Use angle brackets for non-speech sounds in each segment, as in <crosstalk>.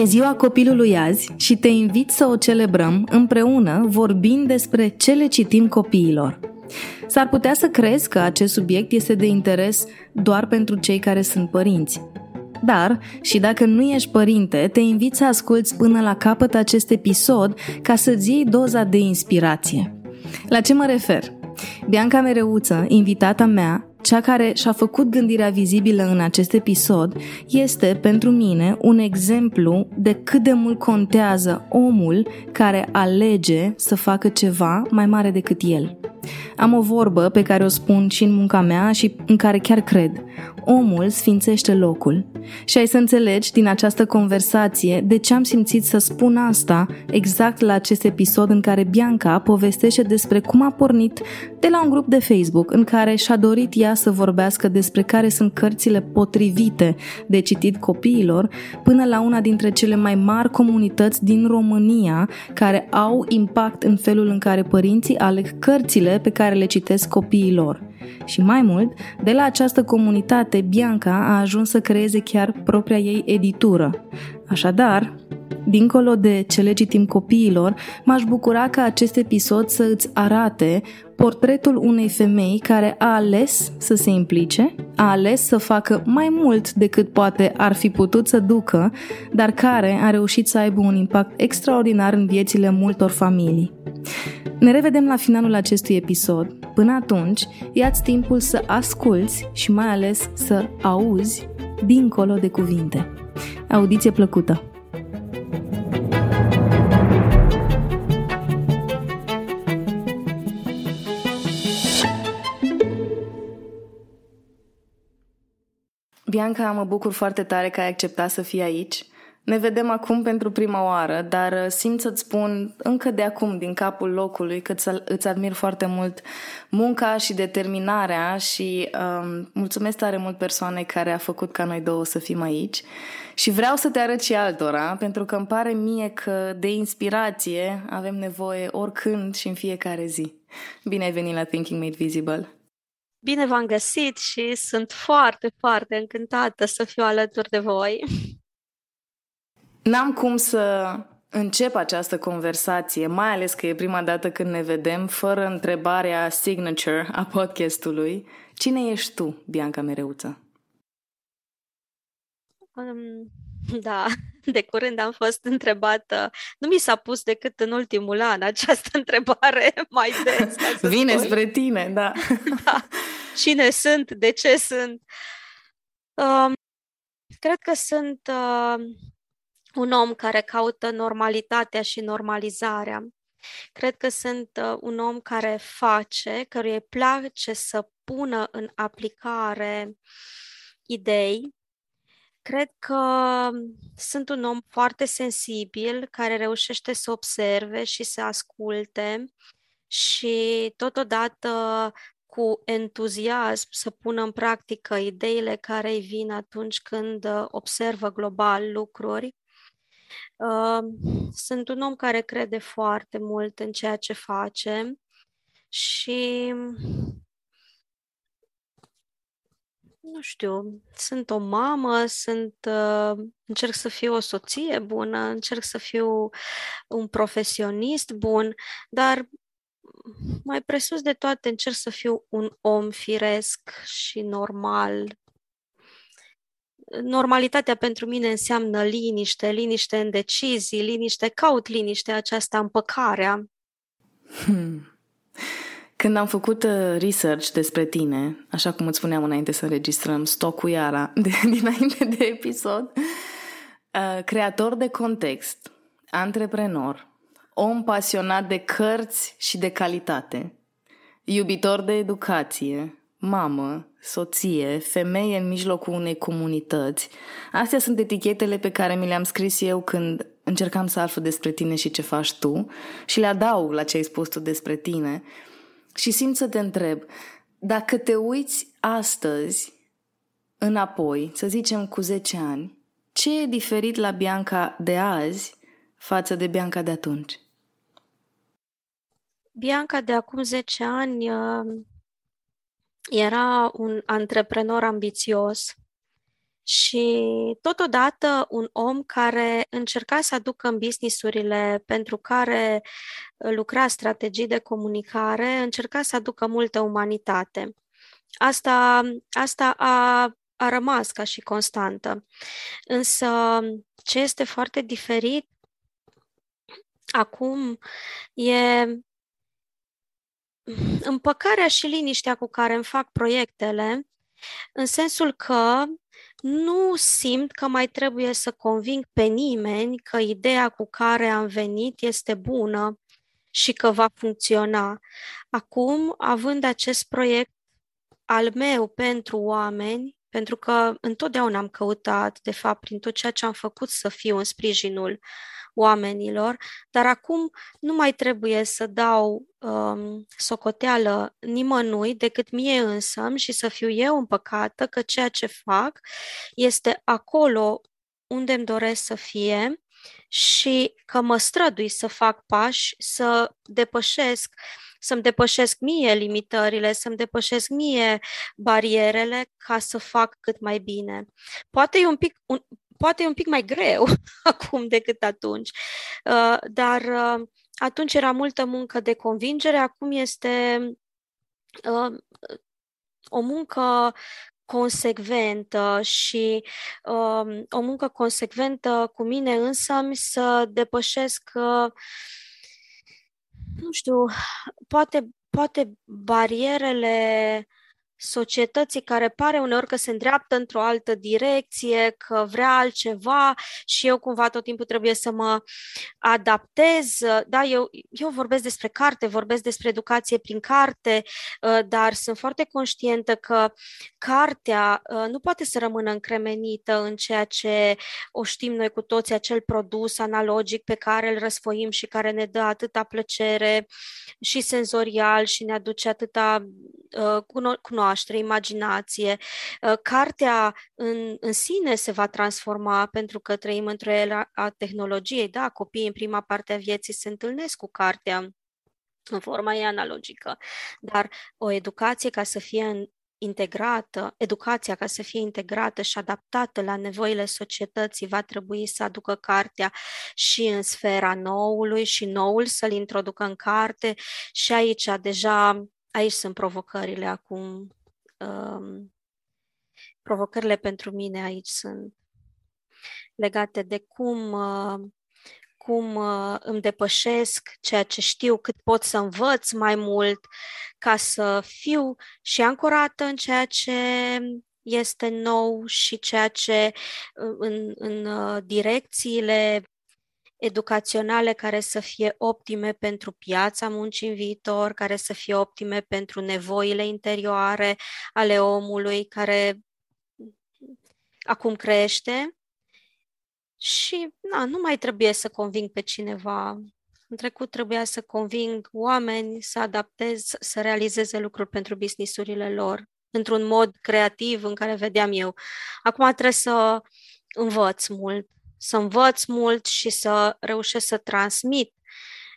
E ziua copilului azi și te invit să o celebrăm împreună vorbind despre ce le citim copiilor. S-ar putea să crezi că acest subiect este de interes doar pentru cei care sunt părinți. Dar, și dacă nu ești părinte, te invit să asculți până la capăt acest episod ca să-ți iei doza de inspirație. La ce mă refer? Bianca Mereuță, invitata mea, cea care și-a făcut gândirea vizibilă în acest episod este, pentru mine, un exemplu de cât de mult contează omul care alege să facă ceva mai mare decât el. Am o vorbă pe care o spun și în munca mea și în care chiar cred. Omul sfințește locul. Și ai să înțelegi din această conversație de ce am simțit să spun asta exact la acest episod în care Bianca povestește despre cum a pornit de la un grup de Facebook în care și-a dorit ea să vorbească despre care sunt cărțile potrivite de citit copiilor, până la una dintre cele mai mari comunități din România care au impact în felul în care părinții aleg cărțile pe care le citesc copiilor. Și mai mult, de la această comunitate, Bianca a ajuns să creeze chiar propria ei editură. Așadar, dincolo de ce le citim copiilor, m-aș bucura ca acest episod să îți arate portretul unei femei care a ales să se implice, a ales să facă mai mult decât poate ar fi putut să ducă, dar care a reușit să aibă un impact extraordinar în viețile multor familii. Ne revedem la finalul acestui episod. Până atunci, ia-ți timpul să asculți și mai ales să auzi dincolo de cuvinte. Audiție plăcută! Bianca, mă bucur foarte tare că ai acceptat să fii aici. Ne vedem acum pentru prima oară, dar uh, simt să-ți spun încă de acum, din capul locului, că îți admir foarte mult munca și determinarea și um, mulțumesc tare mult persoanei care a făcut ca noi două să fim aici. Și vreau să te arăt și altora, pentru că îmi pare mie că de inspirație avem nevoie oricând și în fiecare zi. Bine ai venit la Thinking Made Visible! Bine v-am găsit și sunt foarte, foarte încântată să fiu alături de voi. N-am cum să încep această conversație, mai ales că e prima dată când ne vedem, fără întrebarea signature a podcastului. Cine ești tu, Bianca Mereuță? Um, da, de curând am fost întrebată, nu mi s-a pus decât în ultimul an această <laughs> întrebare mai des. Vine spun. spre tine, da. <laughs> da. Cine sunt, de ce sunt? Um, cred că sunt uh, un om care caută normalitatea și normalizarea. Cred că sunt uh, un om care face, căruia îi place să pună în aplicare idei. Cred că sunt un om foarte sensibil care reușește să observe și să asculte și totodată cu entuziasm să pună în practică ideile care îi vin atunci când uh, observă global lucruri sunt un om care crede foarte mult în ceea ce face și nu știu, sunt o mamă, sunt, uh, încerc să fiu o soție bună, încerc să fiu un profesionist bun, dar mai presus de toate încerc să fiu un om firesc și normal normalitatea pentru mine înseamnă liniște, liniște în decizii, liniște, caut liniște, aceasta împăcarea. Hmm. Când am făcut uh, research despre tine, așa cum îți spuneam înainte să înregistrăm stocuiara de, <laughs> dinainte de episod, uh, creator de context, antreprenor, om pasionat de cărți și de calitate, iubitor de educație, mamă, soție, femeie în mijlocul unei comunități. Astea sunt etichetele pe care mi le-am scris eu când încercam să aflu despre tine și ce faci tu și le adaug la ce ai spus tu despre tine și simt să te întreb, dacă te uiți astăzi înapoi, să zicem cu 10 ani, ce e diferit la Bianca de azi față de Bianca de atunci? Bianca de acum 10 ani uh, era un antreprenor ambițios și totodată un om care încerca să aducă în businessurile pentru care lucra strategii de comunicare, încerca să aducă multă umanitate. Asta, asta a, a rămas ca și constantă. Însă, ce este foarte diferit acum e împăcarea și liniștea cu care îmi fac proiectele, în sensul că nu simt că mai trebuie să conving pe nimeni că ideea cu care am venit este bună și că va funcționa. Acum, având acest proiect al meu pentru oameni, pentru că întotdeauna am căutat, de fapt, prin tot ceea ce am făcut să fiu în sprijinul oamenilor, dar acum nu mai trebuie să dau um, socoteală nimănui decât mie însă și să fiu eu împăcată că ceea ce fac este acolo unde îmi doresc să fie și că mă strădui să fac pași, să depășesc să-mi depășesc mie limitările, să-mi depășesc mie barierele ca să fac cât mai bine. Poate e un pic, un, poate e un pic mai greu <laughs> acum decât atunci, uh, dar uh, atunci era multă muncă de convingere, acum este uh, o muncă consecventă și uh, o muncă consecventă cu mine însă să depășesc, uh, nu știu, poate, poate barierele societății care pare uneori că se îndreaptă într-o altă direcție, că vrea altceva și eu cumva tot timpul trebuie să mă adaptez. Da, eu, eu vorbesc despre carte, vorbesc despre educație prin carte, uh, dar sunt foarte conștientă că cartea uh, nu poate să rămână încremenită în ceea ce o știm noi cu toții, acel produs analogic pe care îl răsfoim și care ne dă atâta plăcere și senzorial și ne aduce atâta uh, cunoaștere cunoaștere, imaginație. Uh, cartea în, în sine se va transforma pentru că trăim într-o era a tehnologiei. Da, copiii în prima parte a vieții se întâlnesc cu cartea în forma ei analogică, dar o educație ca să fie integrată, educația ca să fie integrată și adaptată la nevoile societății va trebui să aducă cartea și în sfera noului și noul să-l introducă în carte și aici deja, aici sunt provocările acum um, provocările pentru mine aici sunt legate de cum, uh, cum uh, îmi depășesc ceea ce știu, cât pot să învăț mai mult ca să fiu și ancorată în ceea ce este nou și ceea ce uh, în, în uh, direcțiile educaționale care să fie optime pentru piața muncii în viitor, care să fie optime pentru nevoile interioare ale omului care acum crește. Și na, nu mai trebuie să conving pe cineva. În trecut trebuia să conving oameni să adapteze, să realizeze lucruri pentru businessurile lor într-un mod creativ în care vedeam eu. Acum trebuie să învăț mult să învăț mult și să reușesc să transmit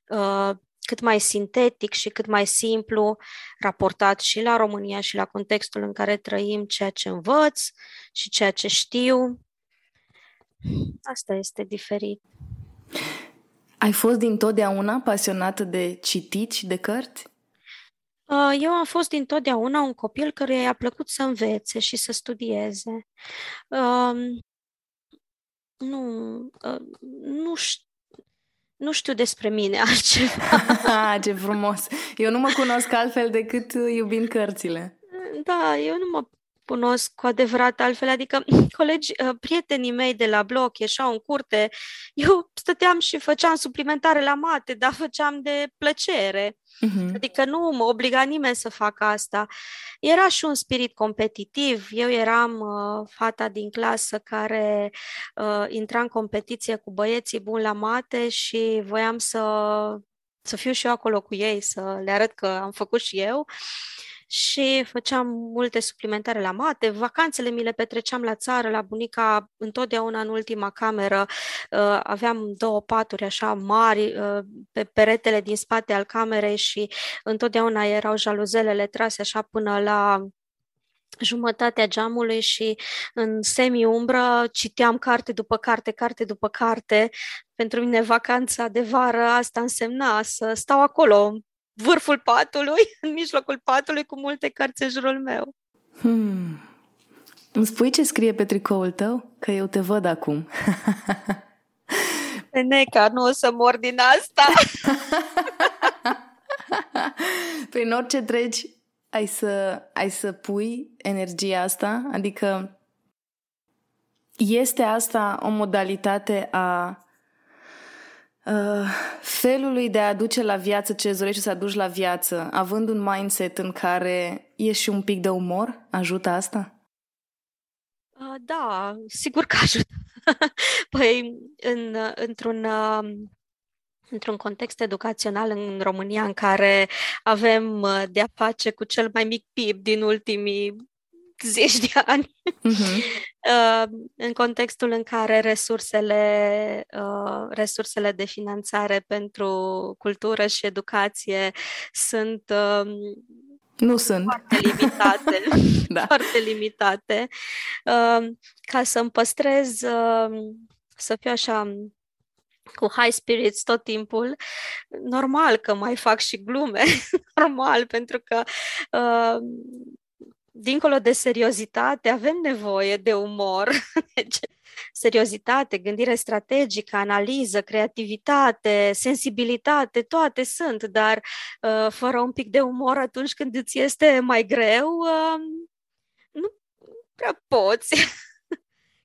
uh, cât mai sintetic și cât mai simplu, raportat și la România și la contextul în care trăim, ceea ce învăț și ceea ce știu. Asta este diferit. Ai fost dintotdeauna pasionată de citit și de cărți? Uh, eu am fost dintotdeauna un copil căruia i-a plăcut să învețe și să studieze. Um, nu, uh, nu știu nu știu despre mine altceva. <laughs> Ce frumos! Eu nu mă cunosc altfel decât iubind cărțile. Da, eu nu mă cunosc cu adevărat altfel, adică <clears throat> colegi, uh, prietenii mei de la bloc ieșeau în curte, eu stăteam și făceam suplimentare la mate, dar făceam de plăcere. Uh-huh. Adică nu mă obliga nimeni să facă asta. Era și un spirit competitiv. Eu eram uh, fata din clasă care uh, intra în competiție cu băieții buni la mate și voiam să, să fiu și eu acolo cu ei, să le arăt că am făcut și eu. Uh, și făceam multe suplimentare la mate. Vacanțele mi le petreceam la țară, la bunica, întotdeauna în ultima cameră. Uh, aveam două paturi așa mari uh, pe peretele din spate al camerei și întotdeauna erau jaluzelele trase așa până la jumătatea geamului și în semi-umbră citeam carte după carte, carte după carte. Pentru mine vacanța de vară asta însemna să stau acolo, vârful patului, <laughs> în mijlocul patului, cu multe cărți în jurul meu. Hmm. Îmi spui ce scrie pe tricoul tău? Că eu te văd acum. <laughs> Neca, nu o să mor din asta. <laughs> Prin orice treci, ai să, ai să pui energia asta? Adică este asta o modalitate a uh, felului de a aduce la viață ce îți dorești să aduci la viață, având un mindset în care e și un pic de umor? Ajută asta? Uh, da, sigur că ajută. <laughs> păi, în, într-un uh, într-un context educațional în România în care avem uh, de-a face cu cel mai mic PIB din ultimii zeci de ani, uh-huh. în contextul în care resursele, uh, resursele de finanțare pentru cultură și educație sunt um, nu sunt. Foarte limitate. <laughs> da. Foarte limitate. Um, ca să-mi păstrez, um, să fiu așa cu high spirits tot timpul, normal că mai fac și glume, <laughs> normal, pentru că uh, dincolo de seriozitate avem nevoie de umor, <laughs> deci seriozitate, gândire strategică, analiză, creativitate, sensibilitate, toate sunt, dar uh, fără un pic de umor atunci când îți este mai greu, uh, nu prea poți. <laughs>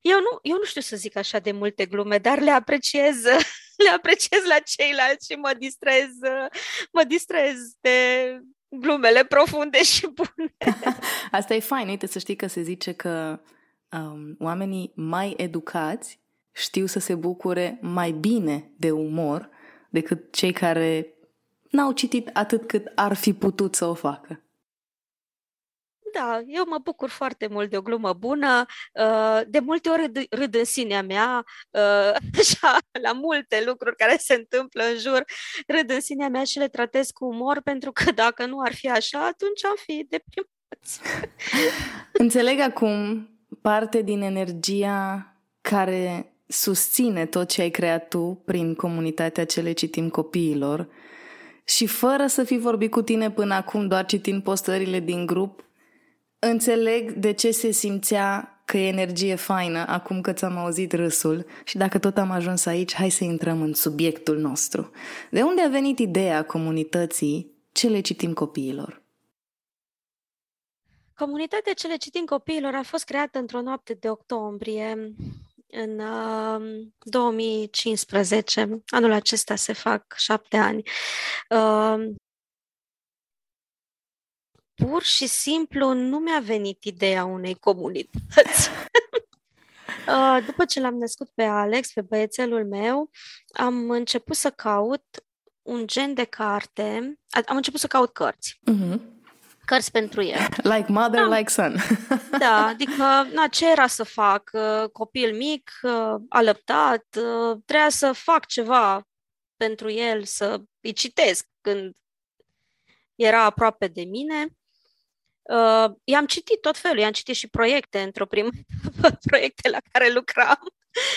Eu nu, eu nu știu să zic așa de multe glume, dar le apreciez, <laughs> le apreciez la ceilalți și mă distrez, mă distrez de glumele profunde <laughs> și bune. <laughs> Asta e fain, uite să știi că se zice că um, oamenii mai educați știu să se bucure mai bine de umor decât cei care n-au citit atât cât ar fi putut să o facă. Da, eu mă bucur foarte mult de o glumă bună. Uh, de multe ori râd în sinea mea, uh, <laughs> așa, la multe lucruri care se întâmplă în jur, râd în sinea mea și le tratez cu umor, pentru că dacă nu ar fi așa, atunci am fi deprimați. <laughs> Înțeleg acum parte din energia care susține tot ce ai creat tu prin comunitatea ce le citim copiilor și fără să fi vorbit cu tine până acum, doar citind postările din grup, Înțeleg de ce se simțea că e energie faină acum că ți-am auzit râsul și dacă tot am ajuns aici, hai să intrăm în subiectul nostru. De unde a venit ideea comunității ce le citim copiilor? Comunitatea ce le citim copiilor a fost creată într-o noapte de octombrie în uh, 2015. Anul acesta se fac șapte ani. Uh, pur și simplu nu mi-a venit ideea unei comunități. <laughs> Uh, după ce l-am născut pe Alex, pe băiețelul meu, am început să caut un gen de carte, am început să caut cărți. Uh-huh. Cărți pentru el. Like mother, da. like son. <laughs> da, adică, na, ce era să fac? Uh, copil mic, uh, alăptat, trebuia să fac ceva pentru el, să îi citesc când era aproape de mine. Uh, i-am citit tot felul, i-am citit și proiecte într-o primă <laughs> proiecte la care lucram.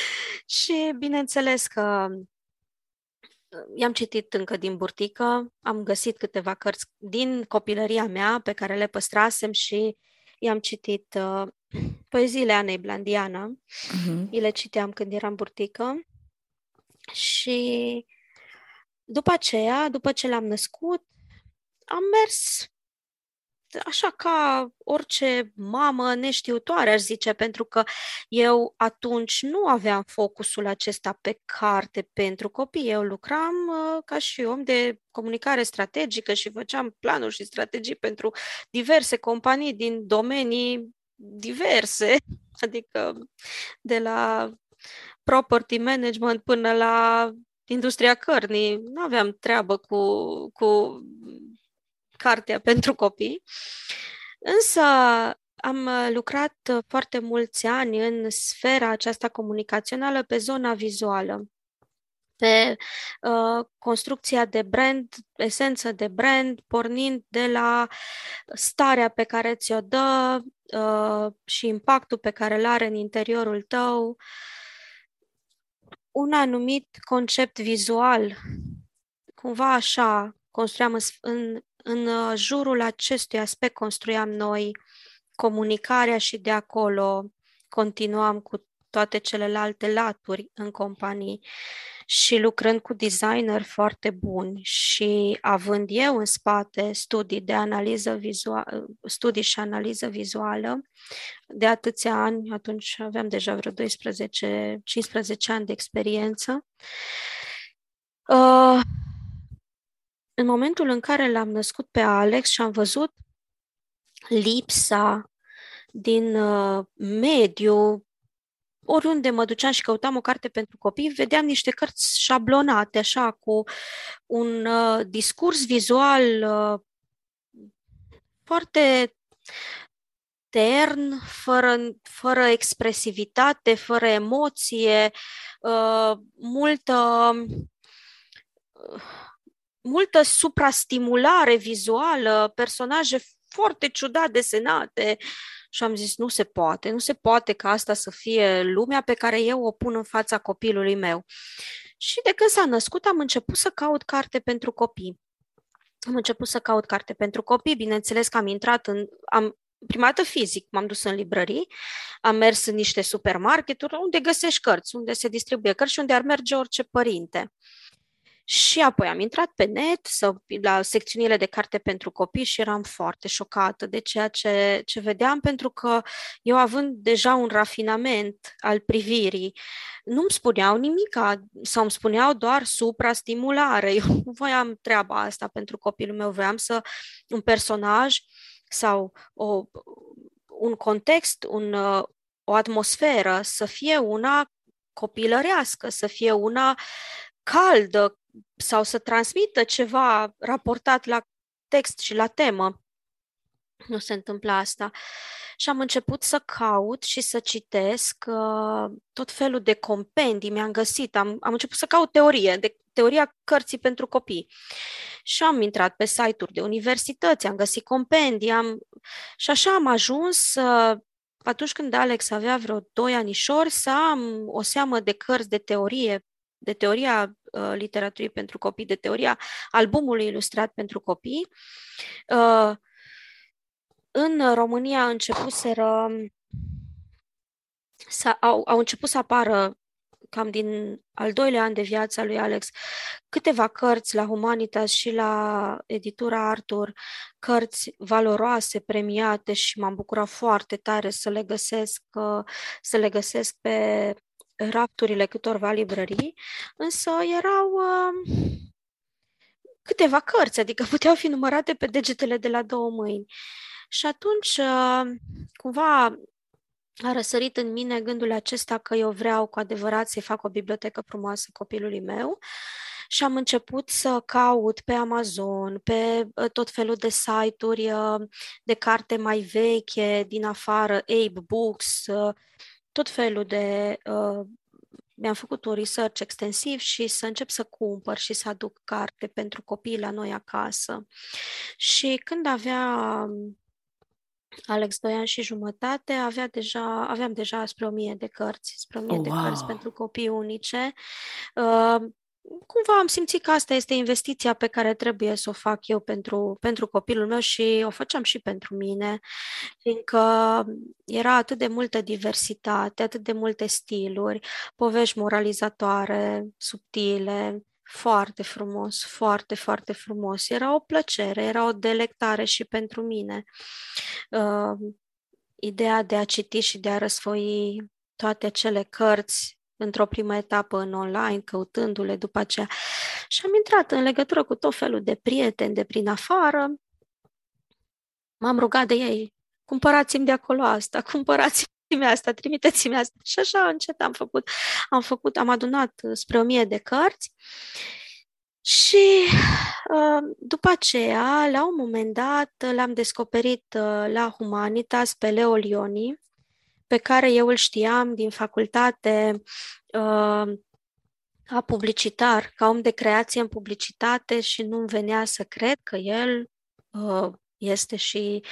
<laughs> Și bineînțeles că uh, i-am citit încă din burtică, am găsit câteva cărți din copilăria mea pe care le păstrasem și i-am citit uh, <clears throat> poeziile Anei Blandiana, uh-huh. le citeam când eram burtică. Și după aceea, după ce l-am născut, am mers așa ca orice mamă neștiutoare, aș zice, pentru că eu atunci nu aveam focusul acesta pe carte pentru copii. Eu lucram uh, ca și om de comunicare strategică și făceam planuri și strategii pentru diverse companii din domenii diverse, <laughs> adică de la property management până la industria cărnii. Nu aveam treabă cu, cu cartea pentru copii. Însă am lucrat foarte mulți ani în sfera aceasta comunicațională pe zona vizuală pe uh, construcția de brand, esență de brand, pornind de la starea pe care ți-o dă uh, și impactul pe care îl are în interiorul tău, un anumit concept vizual. Cumva așa construiam în, în, în uh, jurul acestui aspect construiam noi comunicarea și de acolo continuam cu toate celelalte laturi în companii și lucrând cu designer foarte buni și având eu în spate studii de analiză vizuală, studii și analiză vizuală de atâția ani, atunci aveam deja vreo 12-15 ani de experiență. Uh, în momentul în care l-am născut pe Alex și am văzut lipsa din uh, mediu oriunde mă duceam și căutam o carte pentru copii, vedeam niște cărți șablonate, așa, cu un uh, discurs vizual uh, foarte tern, fără, fără expresivitate, fără emoție, uh, multă, uh, multă suprastimulare vizuală, personaje foarte ciudat desenate, și am zis, nu se poate, nu se poate ca asta să fie lumea pe care eu o pun în fața copilului meu. Și de când s-a născut am început să caut carte pentru copii. Am început să caut carte pentru copii, bineînțeles că am intrat în... Am, prima dată fizic, m-am dus în librării, am mers în niște supermarketuri unde găsești cărți, unde se distribuie cărți și unde ar merge orice părinte. Și apoi am intrat pe net sau la secțiunile de carte pentru copii și eram foarte șocată de ceea ce, ce vedeam, pentru că eu având deja un rafinament al privirii, nu-mi spuneau nimic sau îmi spuneau doar suprastimulare. <laughs> Eu nu voiam treaba asta pentru copilul meu, voiam să un personaj sau o, un context, un, o atmosferă să fie una copilărească, să fie una caldă, sau să transmită ceva raportat la text și la temă. Nu se întâmplă asta. Și am început să caut și să citesc uh, tot felul de compendii. Mi-am găsit, am, am început să caut teorie, de teoria cărții pentru copii. Și am intrat pe site-uri de universități, am găsit compendii, am... și așa am ajuns uh, atunci când Alex avea vreo doi anișori, să am o seamă de cărți de teorie de teoria uh, literaturii pentru copii, de teoria albumului ilustrat pentru copii. Uh, în România a început să au, au început să apară cam din al doilea an de viața lui Alex, câteva cărți la Humanitas și la editura Artur, cărți valoroase, premiate și m-am bucurat foarte tare să le găsesc, uh, să le găsesc pe rafturile câtorva librării, însă erau uh, câteva cărți, adică puteau fi numărate pe degetele de la două mâini. Și atunci, uh, cumva, a răsărit în mine gândul acesta că eu vreau cu adevărat să-i fac o bibliotecă frumoasă copilului meu și am început să caut pe Amazon, pe uh, tot felul de site-uri uh, de carte mai veche din afară, Abe Books, tot felul de... Uh, mi-am făcut un research extensiv și să încep să cumpăr și să aduc carte pentru copii la noi acasă. Și când avea um, Alex doi ani și jumătate, avea deja, aveam deja spre o mie de cărți, spre o mie oh, de wow. cărți pentru copii unice. Uh, cumva am simțit că asta este investiția pe care trebuie să o fac eu pentru, pentru copilul meu și o făceam și pentru mine, fiindcă era atât de multă diversitate, atât de multe stiluri, povești moralizatoare, subtile, foarte frumos, foarte, foarte frumos. Era o plăcere, era o delectare și pentru mine. Uh, ideea de a citi și de a răsfoi toate acele cărți într-o primă etapă în online, căutându-le după aceea. Și am intrat în legătură cu tot felul de prieteni de prin afară. M-am rugat de ei, cumpărați-mi de acolo asta, <laughs> cumpărați-mi asta, trimiteți-mi asta. Și așa încet am făcut, am făcut, am adunat spre o mie de cărți și uh, după aceea, la un moment dat, l-am descoperit uh, la Humanitas pe Leo Lioni, pe care eu îl știam din facultate uh, ca publicitar, ca om de creație în publicitate și nu-mi venea să cred că el uh, este și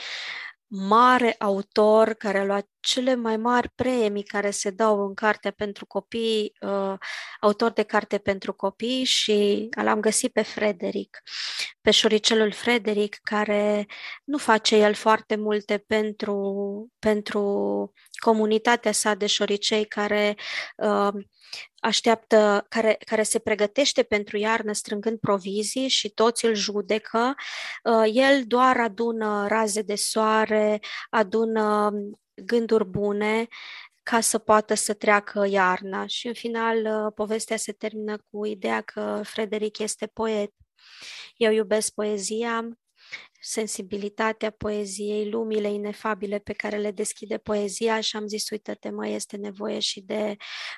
mare autor care a luat cele mai mari premii care se dau în cartea pentru copii, uh, autor de carte pentru copii și l-am găsit pe Frederic, pe șoricelul Frederic, care nu face el foarte multe pentru, pentru comunitatea sa de șoricei care uh, așteaptă, care, care se pregătește pentru iarnă strângând provizii și toți îl judecă, uh, el doar adună raze de soare, adună gânduri bune ca să poată să treacă iarna. Și în final uh, povestea se termină cu ideea că Frederic este poet. Eu iubesc poezia, sensibilitatea poeziei, lumile inefabile pe care le deschide poezia și am zis, uite-te, mă, este nevoie și de,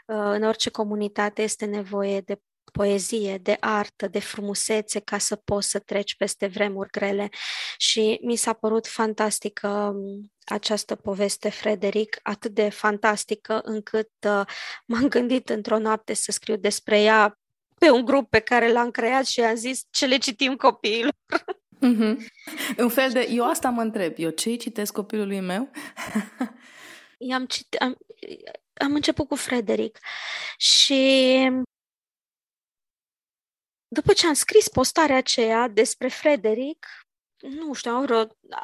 uh, în orice comunitate este nevoie de poezie, de artă, de frumusețe ca să poți să treci peste vremuri grele. Și mi s-a părut fantastică um, această poveste, Frederic, atât de fantastică încât uh, m-am gândit într-o noapte să scriu despre ea pe un grup pe care l-am creat și am zis ce le citim copiilor. <laughs> Mm-hmm. <laughs> Un fel de, eu asta mă întreb, eu ce citesc copilului meu? <laughs> am, cit, am, am început cu Frederic și după ce am scris postarea aceea despre Frederic, nu știu, vreo,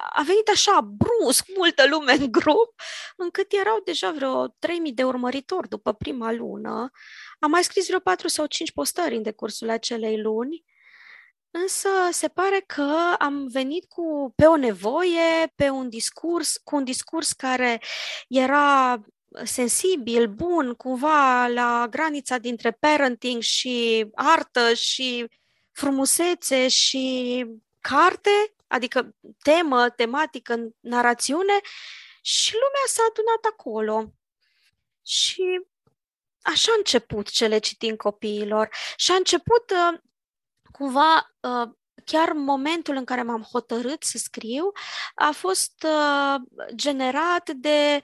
a venit așa brusc multă lume în grup, încât erau deja vreo 3000 de urmăritori după prima lună. Am mai scris vreo 4 sau 5 postări în decursul acelei luni Însă se pare că am venit cu, pe o nevoie, pe un discurs, cu un discurs care era sensibil, bun, cumva la granița dintre parenting și artă și frumusețe și carte, adică temă, tematică, narațiune și lumea s-a adunat acolo. Și așa a început ce le citim copiilor. Și a început uh, cumva uh, chiar momentul în care m-am hotărât să scriu a fost uh, generat de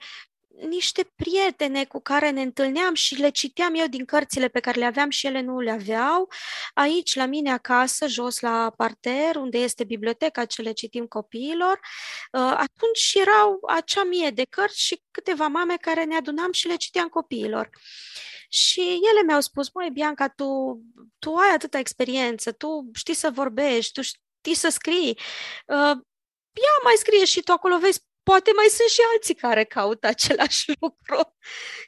niște prietene cu care ne întâlneam și le citeam eu din cărțile pe care le aveam și ele nu le aveau. Aici, la mine acasă, jos la parter, unde este biblioteca ce le citim copiilor, uh, atunci erau acea mie de cărți și câteva mame care ne adunam și le citeam copiilor. Și ele mi-au spus, măi, Bianca, tu, tu ai atâta experiență, tu știi să vorbești, tu știi să scrii. Uh, ia mai scrie și tu acolo, vezi, poate mai sunt și alții care caută același <laughs> lucru.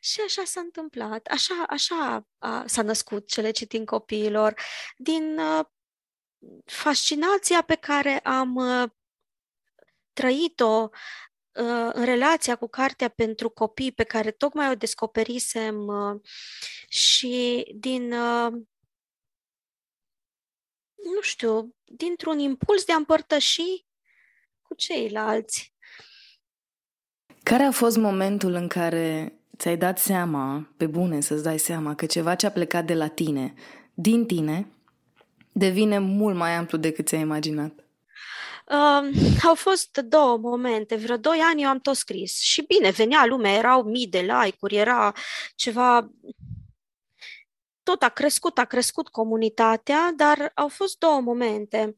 Și așa s-a întâmplat. Așa, așa a, s-a născut cele citim copiilor, din uh, fascinația pe care am uh, trăit-o Uh, în relația cu cartea pentru copii pe care tocmai o descoperisem uh, și din, uh, nu știu, dintr-un impuls de a împărtăși cu ceilalți. Care a fost momentul în care ți-ai dat seama, pe bune să-ți dai seama, că ceva ce a plecat de la tine, din tine, devine mult mai amplu decât ți-ai imaginat? Uh, au fost două momente, vreo doi ani eu am tot scris și bine, venea lumea, erau mii de like-uri, era ceva... Tot a crescut, a crescut comunitatea, dar au fost două momente.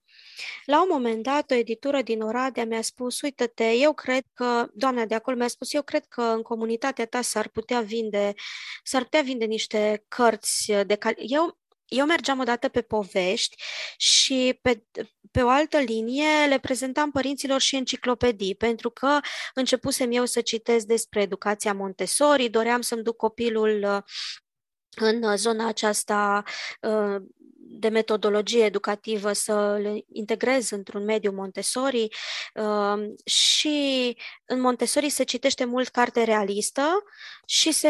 La un moment dat, o editură din Oradea mi-a spus, uite-te, eu cred că, doamna de acolo mi-a spus, eu cred că în comunitatea ta s-ar putea vinde, s-ar putea vinde niște cărți de cal- Eu eu mergeam odată pe povești și pe, pe o altă linie le prezentam părinților și enciclopedii, pentru că începusem eu să citesc despre educația Montessori, doream să-mi duc copilul uh, în zona aceasta uh, de metodologie educativă să le integrez într-un mediu Montessori uh, și în Montessori se citește mult carte realistă și se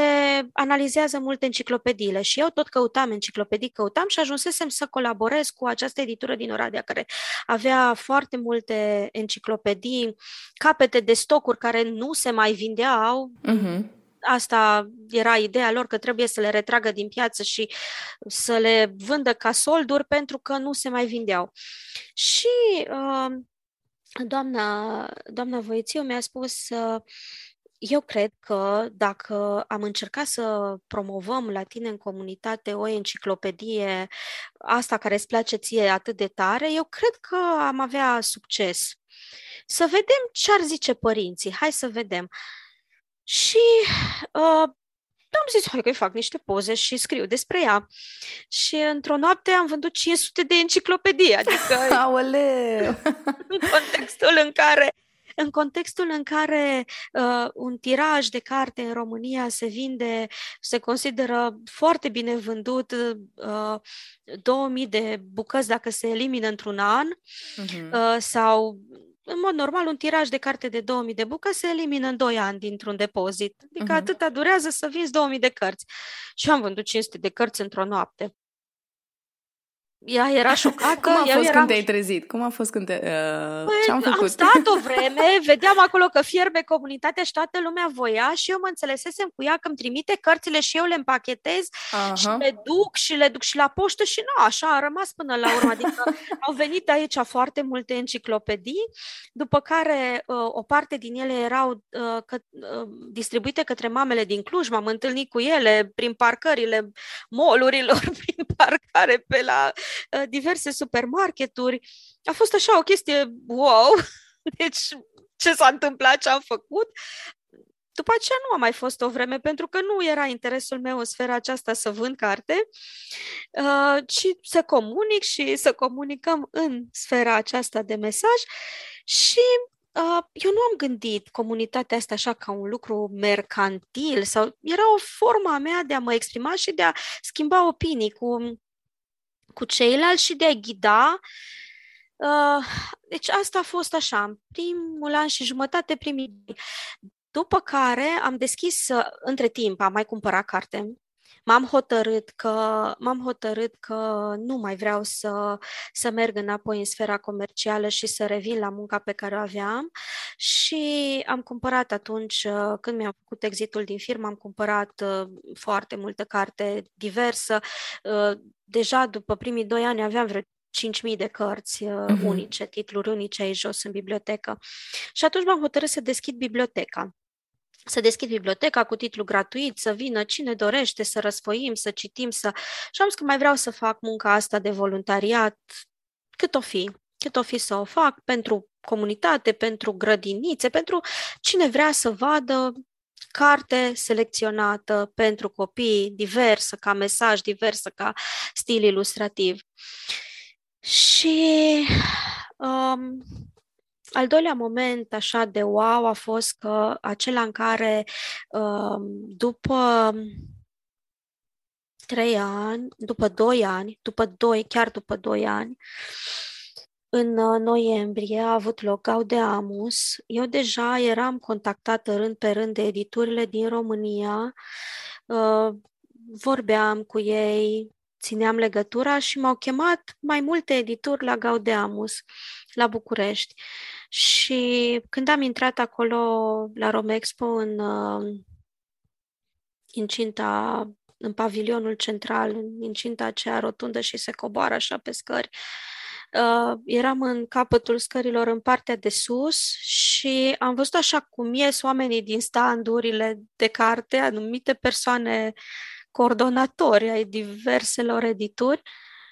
analizează mult enciclopediile. Și eu tot căutam enciclopedii, căutam și ajunsesem să colaborez cu această editură din Oradea care avea foarte multe enciclopedii, capete de stocuri care nu se mai vindeau, uh-huh asta era ideea lor, că trebuie să le retragă din piață și să le vândă ca solduri pentru că nu se mai vindeau. Și uh, doamna, doamna Voițiu mi-a spus uh, eu cred că dacă am încercat să promovăm la tine în comunitate o enciclopedie, asta care îți place ție atât de tare, eu cred că am avea succes. Să vedem ce ar zice părinții. Hai să vedem. Și uh, am zis, hai că fac niște poze și scriu despre ea. Și într-o noapte am vândut 500 de enciclopedii, adică <laughs> Aoleu! <laughs> în contextul în care în contextul în care uh, un tiraj de carte în România se vinde, se consideră foarte bine vândut, uh, 2000 de bucăți dacă se elimină într-un an, uh-huh. uh, sau în mod normal, un tiraj de carte de 2000 de bucăți se elimină în 2 ani dintr-un depozit. Adică uh-huh. atâta durează să vinzi 2000 de cărți. Și am vândut 500 de cărți într-o noapte ea era <laughs> șocată. Cum a fost eram... când te-ai trezit? Cum a fost când te... Uh, păi, ce-am făcut? Am stat o <laughs> vreme, vedeam acolo că fierbe comunitatea și toată lumea voia și eu mă înțelesesem cu ea că îmi trimite cărțile și eu le împachetez uh-huh. și le duc și le duc și la poștă și nu, așa a rămas până la urmă. Adică <laughs> au venit aici foarte multe enciclopedii, după care uh, o parte din ele erau uh, că, uh, distribuite către mamele din Cluj, m-am întâlnit cu ele prin parcările molurilor, prin parcare pe la Uh, diverse supermarketuri. A fost așa o chestie wow! <laughs> Deci, ce s-a întâmplat, ce am făcut? După aceea nu a mai fost o vreme, pentru că nu era interesul meu în sfera aceasta să vând carte, uh, ci să comunic și să comunicăm în sfera aceasta de mesaj și uh, eu nu am gândit comunitatea asta așa ca un lucru mercantil sau era o formă a mea de a mă exprima și de a schimba opinii cu cu ceilalți și de a ghida. Uh, deci asta a fost așa, primul an și jumătate, primii după care am deschis, între timp am mai cumpărat carte, m-am hotărât că, m-am hotărât că nu mai vreau să, să merg înapoi în sfera comercială și să revin la munca pe care o aveam și am cumpărat atunci, când mi-am făcut exitul din firmă, am cumpărat foarte multă carte diversă. Deja după primii doi ani aveam vreo 5.000 de cărți uh, unice, titluri unice aici jos în bibliotecă. Și atunci m-am hotărât să deschid biblioteca să deschid biblioteca cu titlu gratuit, să vină cine dorește să răsfoim, să citim, să... Și am zis că mai vreau să fac munca asta de voluntariat, cât o fi, cât o fi să o fac? Pentru comunitate, pentru grădinițe, pentru cine vrea să vadă carte selecționată pentru copii, diversă ca mesaj, diversă ca stil ilustrativ. Și um, al doilea moment așa de wow a fost că acela în care um, după trei ani, după doi ani, după doi, chiar după doi ani, în uh, noiembrie a avut loc Gaudeamus. Eu deja eram contactată rând pe rând de editurile din România, uh, vorbeam cu ei, țineam legătura și m-au chemat mai multe edituri la Gaudeamus, la București. Și când am intrat acolo la Romexpo în uh, incinta, în pavilionul central, în incinta aceea rotundă și se coboară așa pe scări, uh, eram în capătul scărilor în partea de sus și am văzut așa cum ies oamenii din standurile de carte, anumite persoane coordonatori ai diverselor edituri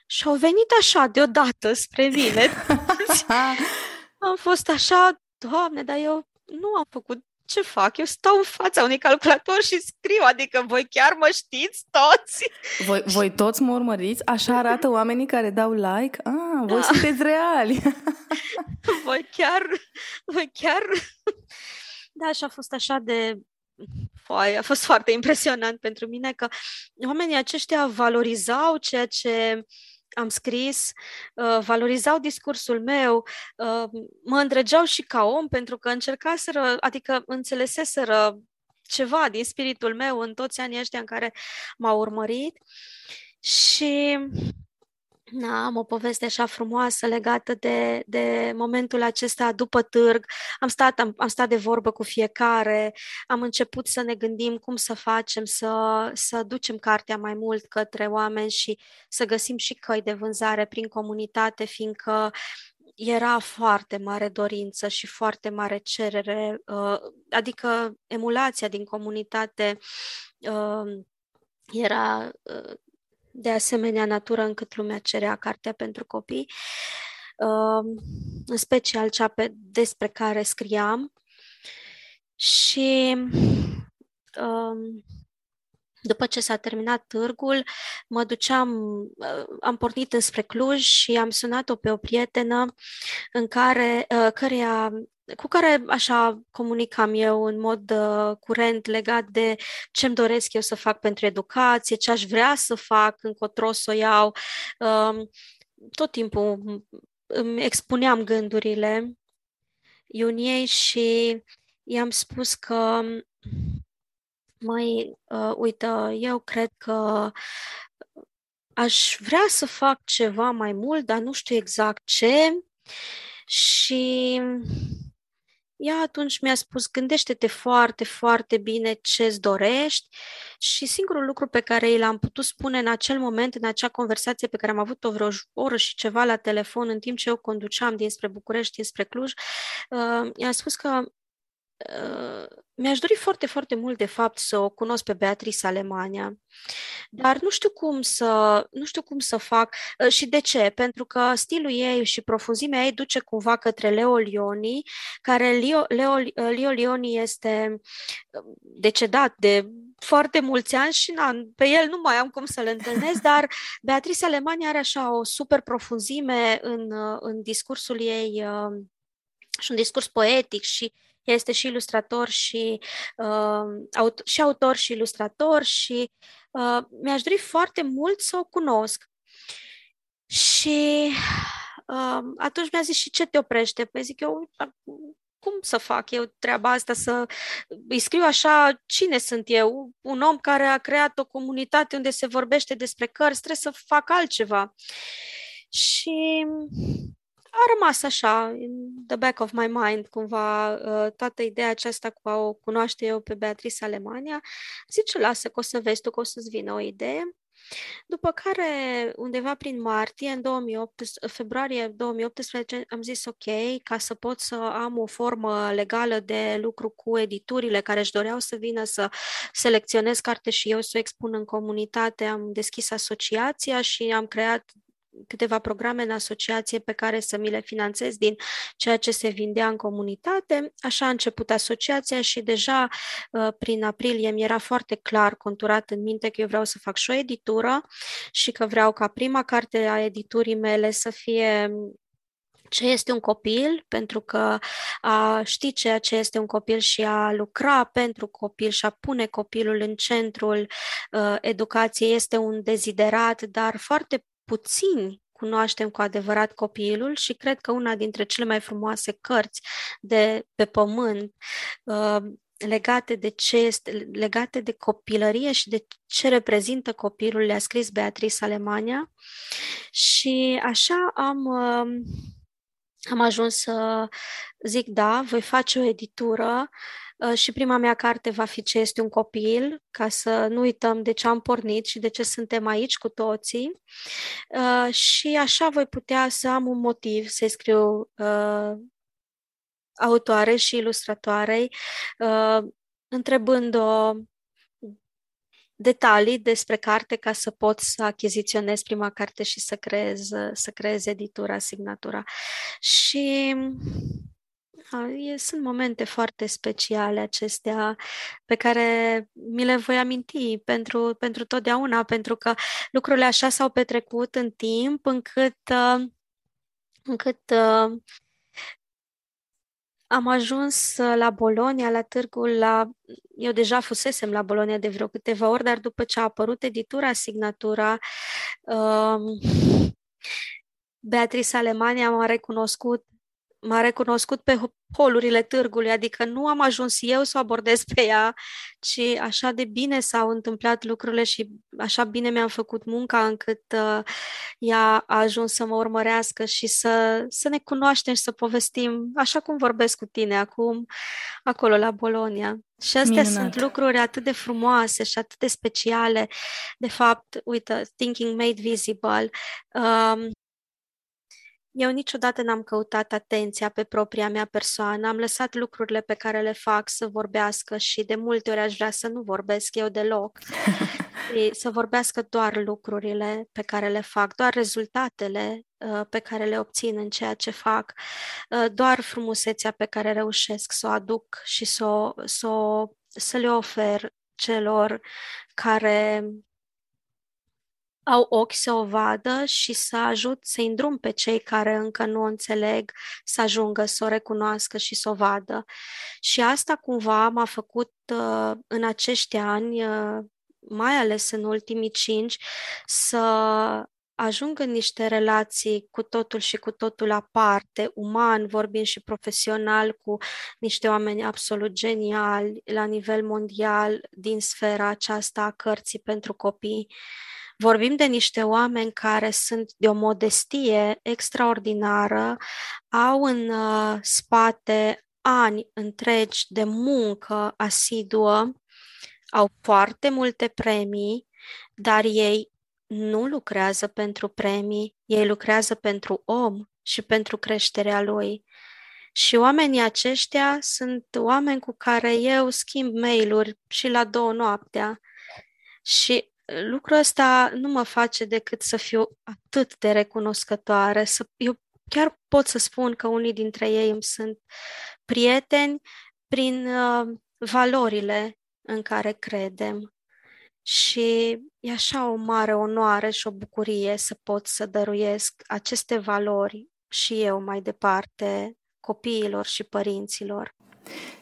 și au venit așa deodată spre mine. <laughs> am fost așa, doamne, dar eu nu am făcut ce fac? Eu stau în fața unui calculator și scriu, adică voi chiar mă știți toți? Voi, voi toți mă urmăriți? Așa arată oamenii care dau like? Ah, voi da. sunteți reali! <laughs> voi chiar, voi chiar... Da, și a fost așa de Foai, a fost foarte impresionant pentru mine că oamenii aceștia valorizau ceea ce am scris, uh, valorizau discursul meu, uh, mă îndrăgeau și ca om pentru că încercaseră, adică înțeleseseră ceva din spiritul meu în toți anii ăștia în care m-au urmărit. Și da, am o poveste așa frumoasă legată de, de momentul acesta după târg. Am stat, am, am stat de vorbă cu fiecare, am început să ne gândim cum să facem, să, să ducem cartea mai mult către oameni și să găsim și căi de vânzare prin comunitate, fiindcă era foarte mare dorință și foarte mare cerere, uh, adică emulația din comunitate uh, era uh, de asemenea natură încât lumea cerea cartea pentru copii, uh, în special cea pe, despre care scriam. Și uh, după ce s-a terminat târgul, mă duceam, uh, am pornit înspre Cluj și am sunat-o pe o prietenă în care, uh, căreia, cu care așa comunicam eu în mod uh, curent legat de ce-mi doresc eu să fac pentru educație, ce aș vrea să fac, încotro să o iau. Um, tot timpul îmi expuneam gândurile Iuniei și i-am spus că Măi, uh, uite, eu cred că aș vrea să fac ceva mai mult, dar nu știu exact ce. Și ea atunci mi-a spus, gândește-te foarte, foarte bine ce îți dorești. Și singurul lucru pe care i l-am putut spune în acel moment, în acea conversație pe care am avut-o vreo oră și ceva la telefon în timp ce eu conduceam dinspre București, dinspre Cluj, uh, i-am spus că Uh, mi-aș dori foarte, foarte mult, de fapt, să o cunosc pe Beatrice Alemania, dar nu știu cum să, nu știu cum să fac. Uh, și de ce, pentru că stilul ei și profunzimea ei duce cumva către Leo Lioni, care Leo, Leo, uh, Leo Lioni este decedat de foarte mulți ani și na, pe el nu mai am cum să-l întâlnesc, dar Beatrice Alemania are așa o super profunzime în, în discursul ei și un discurs poetic și este și ilustrator și, uh, aut- și autor și ilustrator și uh, mi-aș dori foarte mult să o cunosc. Și uh, atunci mi-a zis și ce te oprește? Păi zic eu, cum să fac eu treaba asta, să îi scriu așa, cine sunt eu? Un om care a creat o comunitate unde se vorbește despre cărți, trebuie să fac altceva. Și a rămas așa, in the back of my mind, cumva, uh, toată ideea aceasta cu a o cunoaște eu pe Beatrice Alemania. Zice, lasă că o să vezi tu, că o să-ți vină o idee. După care, undeva prin martie, în 2008, februarie 2018, am zis ok, ca să pot să am o formă legală de lucru cu editurile care își doreau să vină să selecționez carte și eu să o expun în comunitate, am deschis asociația și am creat câteva programe în asociație pe care să mi le finanțez din ceea ce se vindea în comunitate. Așa a început asociația și deja uh, prin aprilie mi era foarte clar conturat în minte că eu vreau să fac și o editură și că vreau ca prima carte a editurii mele să fie ce este un copil, pentru că a ști ceea ce este un copil și a lucra pentru copil și a pune copilul în centrul uh, educației este un deziderat, dar foarte puțini cunoaștem cu adevărat copilul și cred că una dintre cele mai frumoase cărți de pe pământ uh, legate de ce este, legate de copilărie și de ce reprezintă copilul, le-a scris Beatrice Alemania. Și așa am uh, am ajuns să zic da, voi face o editură Uh, și prima mea carte va fi Ce este un copil, ca să nu uităm de ce am pornit și de ce suntem aici cu toții. Uh, și așa voi putea să am un motiv să scriu uh, autoare și ilustratoarei, întrebând-o detalii despre carte ca să pot să achiziționez prima carte și să creez, să creez editura, signatura. Și E, sunt momente foarte speciale acestea pe care mi le voi aminti pentru, pentru totdeauna, pentru că lucrurile așa s-au petrecut în timp încât, uh, încât uh, am ajuns la Bolonia, la târgul la... Eu deja fusesem la Bolonia de vreo câteva ori, dar după ce a apărut editura, signatura, uh, Beatrice Alemania m-a recunoscut m-a recunoscut pe holurile târgului, adică nu am ajuns eu să o abordez pe ea, ci așa de bine s-au întâmplat lucrurile și așa bine mi-am făcut munca încât uh, ea a ajuns să mă urmărească și să, să ne cunoaștem și să povestim, așa cum vorbesc cu tine acum, acolo la Bolonia. Și astea Minunat. sunt lucruri atât de frumoase și atât de speciale. De fapt, uite, Thinking Made Visible. Um, eu niciodată n-am căutat atenția pe propria mea persoană, am lăsat lucrurile pe care le fac să vorbească și de multe ori aș vrea să nu vorbesc eu deloc, <laughs> să vorbească doar lucrurile pe care le fac, doar rezultatele uh, pe care le obțin în ceea ce fac, uh, doar frumusețea pe care reușesc să o aduc și să, o, să, o, să le ofer celor care au ochi să o vadă și să ajut să îndrum pe cei care încă nu o înțeleg să ajungă să o recunoască și să o vadă. Și asta cumva m-a făcut uh, în acești ani, uh, mai ales în ultimii cinci, să ajung în niște relații cu totul și cu totul aparte, uman, vorbind și profesional, cu niște oameni absolut geniali la nivel mondial din sfera aceasta a cărții pentru copii. Vorbim de niște oameni care sunt de o modestie extraordinară, au în uh, spate ani întregi de muncă asiduă, au foarte multe premii, dar ei nu lucrează pentru premii, ei lucrează pentru om și pentru creșterea lui. Și oamenii aceștia sunt oameni cu care eu schimb mail-uri și la două noaptea. Și lucrul ăsta nu mă face decât să fiu atât de recunoscătoare. Să, eu chiar pot să spun că unii dintre ei îmi sunt prieteni prin uh, valorile în care credem. Și e așa o mare onoare și o bucurie să pot să dăruiesc aceste valori și eu mai departe copiilor și părinților.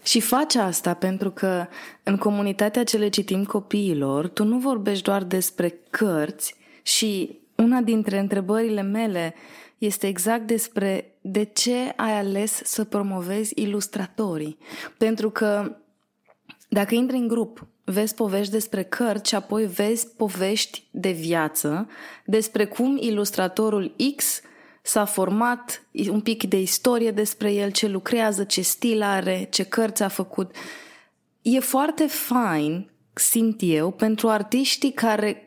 Și faci asta pentru că în comunitatea ce le citim copiilor, tu nu vorbești doar despre cărți și una dintre întrebările mele este exact despre de ce ai ales să promovezi ilustratorii. Pentru că dacă intri în grup, vezi povești despre cărți și apoi vezi povești de viață despre cum ilustratorul X s-a format un pic de istorie despre el, ce lucrează, ce stil are, ce cărți a făcut. E foarte fain, simt eu, pentru artiștii care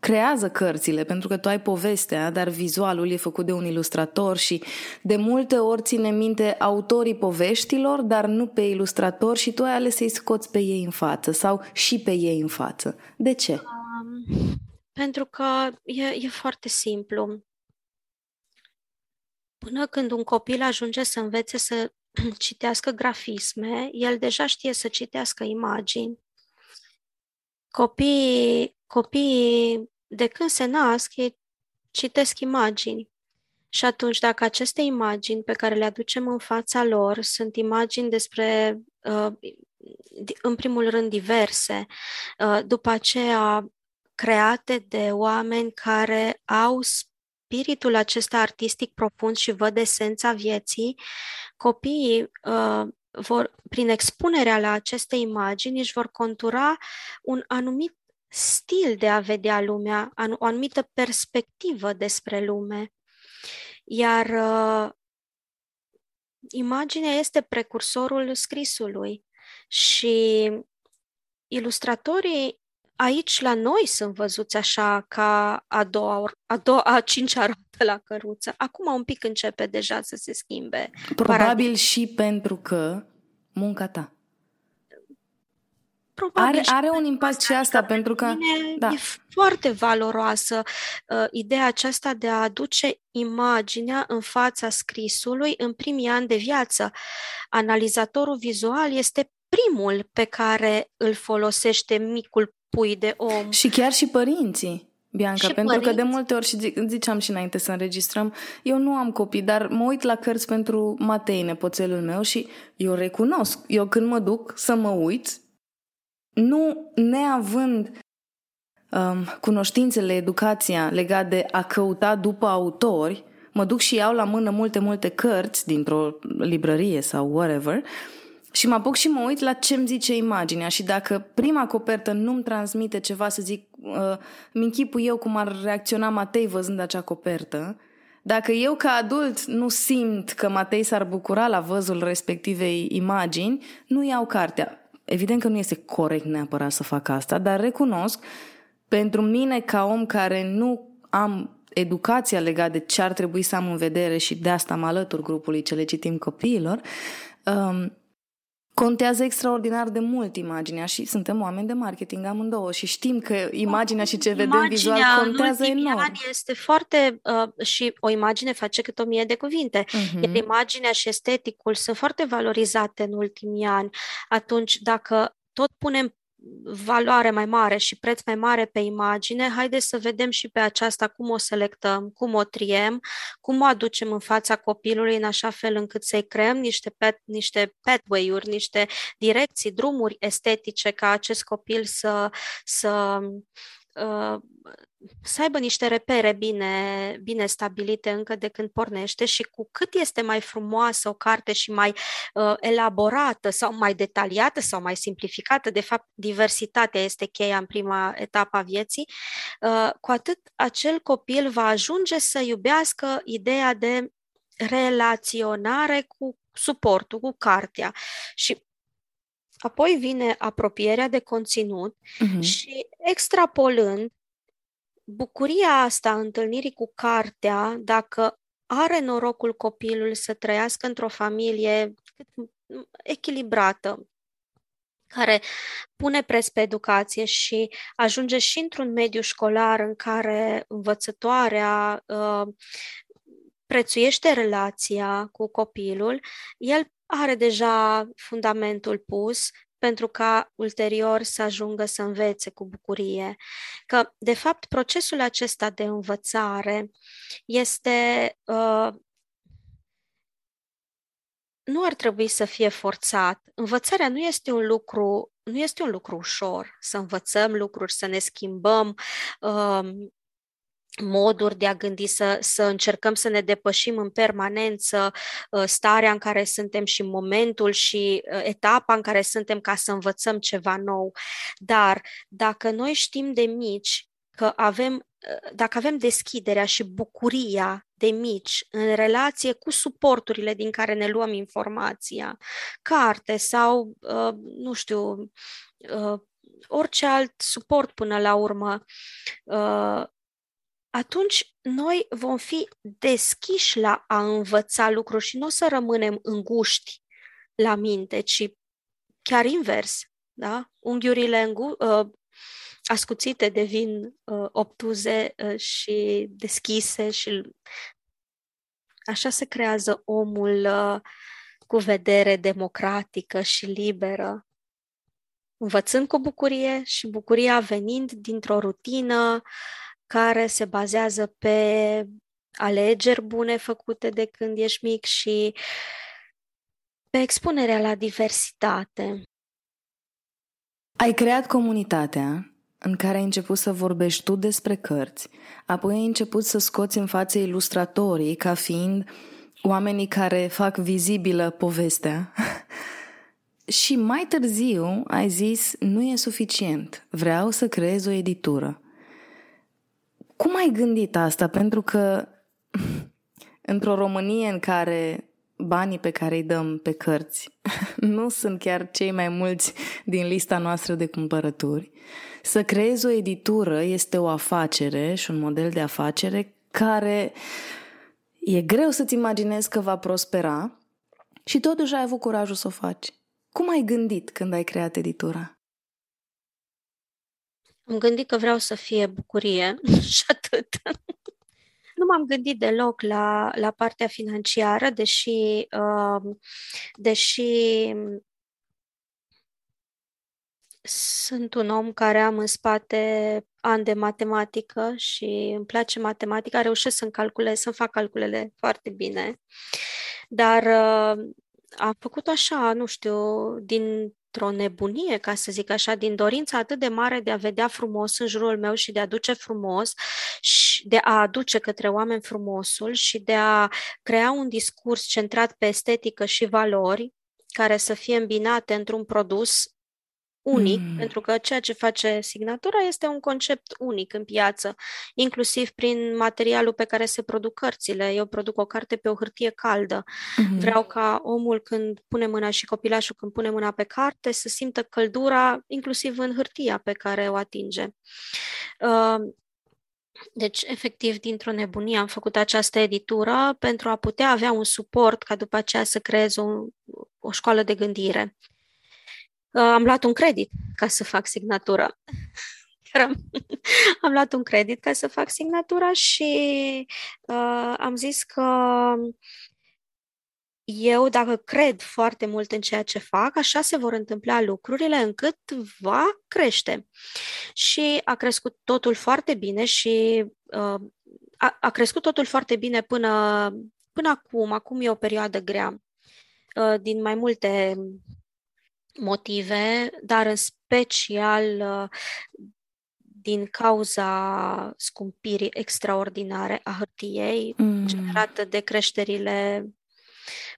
creează cărțile, pentru că tu ai povestea, dar vizualul e făcut de un ilustrator și de multe ori ține minte autorii poveștilor, dar nu pe ilustrator și tu ai ales să-i scoți pe ei în față sau și pe ei în față. De ce? Um, pentru că e, e foarte simplu. Până când un copil ajunge să învețe să <clears throat> citească grafisme, el deja știe să citească imagini. Copiii, copiii de când se nasc, ei citesc imagini. Și atunci, dacă aceste imagini pe care le aducem în fața lor sunt imagini despre, uh, în primul rând, diverse, uh, după aceea create de oameni care au spiritul acesta artistic profund și văd esența vieții, copiii uh, vor, prin expunerea la aceste imagini își vor contura un anumit stil de a vedea lumea, o anumită perspectivă despre lume. Iar uh, imaginea este precursorul scrisului și ilustratorii aici la noi sunt văzuți așa ca a doua, a, doua, a cincea roată la căruță. Acum un pic începe deja să se schimbe. Probabil paradigma. și pentru că munca ta. Probabil are, are un impact și asta, pentru că da. e foarte valoroasă uh, ideea aceasta de a aduce imaginea în fața scrisului în primii ani de viață. Analizatorul vizual este primul pe care îl folosește micul pui de om. Și chiar și părinții. Bianca, și pentru părinți. că de multe ori, și ziceam și înainte să înregistrăm, eu nu am copii, dar mă uit la cărți pentru Matei, nepoțelul meu, și eu recunosc. Eu când mă duc să mă uit, nu neavând um, cunoștințele, educația legat de a căuta după autori, mă duc și iau la mână multe, multe cărți dintr-o librărie sau whatever și mă apuc și mă uit la ce îmi zice imaginea și dacă prima copertă nu-mi transmite ceva, să zic, uh, mi-închipui eu cum ar reacționa Matei văzând acea copertă, dacă eu ca adult nu simt că Matei s-ar bucura la văzul respectivei imagini, nu iau cartea. Evident că nu este corect neapărat să fac asta, dar recunosc, pentru mine ca om care nu am educația legată de ce ar trebui să am în vedere și de asta mă alătur grupului ce le citim copiilor, um, Contează extraordinar de mult imaginea și suntem oameni de marketing amândouă și știm că imaginea și ce vedem imaginea vizual contează în enorm. Ani este foarte uh, și o imagine face cât o mie de cuvinte. Uh-huh. Iar imaginea și esteticul sunt foarte valorizate în ultimii ani. Atunci, dacă tot punem valoare mai mare și preț mai mare pe imagine, haideți să vedem și pe aceasta cum o selectăm, cum o triem, cum o aducem în fața copilului în așa fel încât să-i creăm niște, pet, niște pathway-uri, niște direcții, drumuri estetice ca acest copil să, să uh, să aibă niște repere bine, bine stabilite încă de când pornește și cu cât este mai frumoasă o carte și mai uh, elaborată sau mai detaliată sau mai simplificată, de fapt diversitatea este cheia în prima etapă a vieții, uh, cu atât acel copil va ajunge să iubească ideea de relaționare cu suportul, cu cartea. Și Apoi vine apropierea de conținut uh-huh. și extrapolând bucuria asta întâlnirii cu cartea, dacă are norocul copilul să trăiască într-o familie echilibrată, care pune preț pe educație și ajunge și într-un mediu școlar în care învățătoarea uh, prețuiește relația cu copilul, el are deja fundamentul pus pentru ca ulterior să ajungă să învețe cu bucurie. Că, de fapt, procesul acesta de învățare este. Uh, nu ar trebui să fie forțat. Învățarea nu este un lucru nu este un lucru ușor să învățăm lucruri, să ne schimbăm uh, moduri de a gândi, să, să încercăm să ne depășim în permanență uh, starea în care suntem și momentul și uh, etapa în care suntem ca să învățăm ceva nou. Dar dacă noi știm de mici că avem, uh, dacă avem deschiderea și bucuria de mici în relație cu suporturile din care ne luăm informația, carte sau, nu știu, orice alt suport până la urmă, atunci noi vom fi deschiși la a învăța lucruri și nu o să rămânem înguști la minte, ci chiar invers. Da? Unghiurile îngu- uh, ascuțite devin uh, obtuze uh, și deschise și așa se creează omul uh, cu vedere democratică și liberă, învățând cu bucurie și bucuria venind dintr-o rutină uh, care se bazează pe alegeri bune făcute de când ești mic și pe expunerea la diversitate. Ai creat comunitatea în care ai început să vorbești tu despre cărți, apoi ai început să scoți în față ilustratorii ca fiind oamenii care fac vizibilă povestea. <laughs> și mai târziu ai zis, nu e suficient, vreau să creez o editură. Cum ai gândit asta? Pentru că <laughs> într-o Românie în care banii pe care îi dăm pe cărți <laughs> nu sunt chiar cei mai mulți din lista noastră de cumpărături, să creezi o editură este o afacere și un model de afacere care e greu să-ți imaginezi că va prospera și totuși ai avut curajul să o faci. Cum ai gândit când ai creat editura? Am gândit că vreau să fie bucurie <laughs> și atât. nu m-am gândit deloc la, la partea financiară, deși, uh, deși sunt un om care am în spate ani de matematică și îmi place matematica, reușesc să-mi calculez, să fac calculele foarte bine, dar uh, am făcut așa, nu știu, din într-o nebunie, ca să zic așa, din dorința atât de mare de a vedea frumos în jurul meu și de a aduce frumos și de a aduce către oameni frumosul și de a crea un discurs centrat pe estetică și valori care să fie îmbinate într-un produs unic, mm. pentru că ceea ce face signatura este un concept unic în piață, inclusiv prin materialul pe care se produc cărțile. Eu produc o carte pe o hârtie caldă. Mm-hmm. Vreau ca omul când pune mâna și copilașul când pune mâna pe carte să simtă căldura inclusiv în hârtia pe care o atinge. Uh, Deci, efectiv, dintr-o nebunie am făcut această editură pentru a putea avea un suport ca după aceea să creez o, o școală de gândire. Uh, am luat un credit ca să fac signatura. <laughs> <laughs> am luat un credit ca să fac signatura și uh, am zis că eu, dacă cred foarte mult în ceea ce fac, așa se vor întâmpla lucrurile încât va crește. Și a crescut totul foarte bine și uh, a, a crescut totul foarte bine până, până acum. Acum e o perioadă grea uh, din mai multe motive, dar în special uh, din cauza scumpirii extraordinare a hârtiei mm. generată de creșterile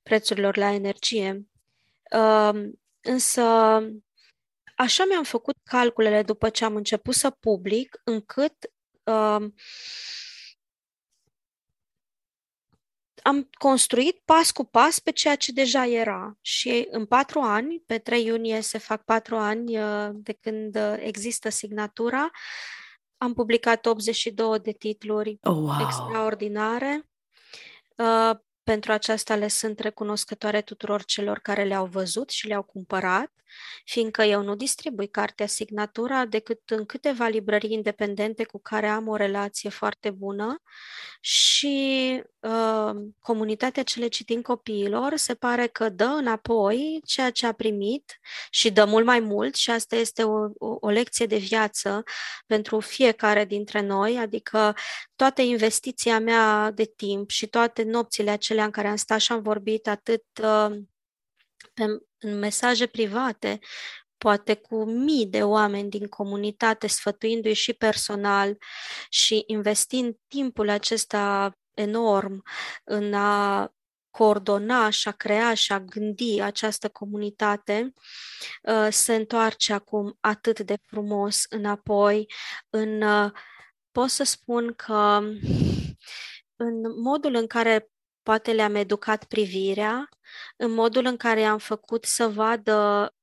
prețurilor la energie. Uh, însă, așa mi-am făcut calculele după ce am început să public, încât uh, am construit pas cu pas pe ceea ce deja era. Și în patru ani, pe 3 iunie se fac patru ani uh, de când uh, există signatura, am publicat 82 de titluri oh, wow. extraordinare. Uh, pentru aceasta le sunt recunoscătoare tuturor celor care le-au văzut și le-au cumpărat, fiindcă eu nu distribui cartea Signatura decât în câteva librării independente cu care am o relație foarte bună și uh, comunitatea ce le citim copiilor se pare că dă înapoi ceea ce a primit și dă mult mai mult și asta este o, o, o lecție de viață pentru fiecare dintre noi, adică toată investiția mea de timp și toate nopțile acelea în care am stat și am vorbit atât uh, pe, în mesaje private, poate cu mii de oameni din comunitate, sfătuindu-i și personal și investind timpul acesta enorm în a coordona și a crea și a gândi această comunitate, uh, se întoarce acum atât de frumos înapoi în uh, pot să spun că în modul în care poate le-am educat privirea, în modul în care am făcut să vadă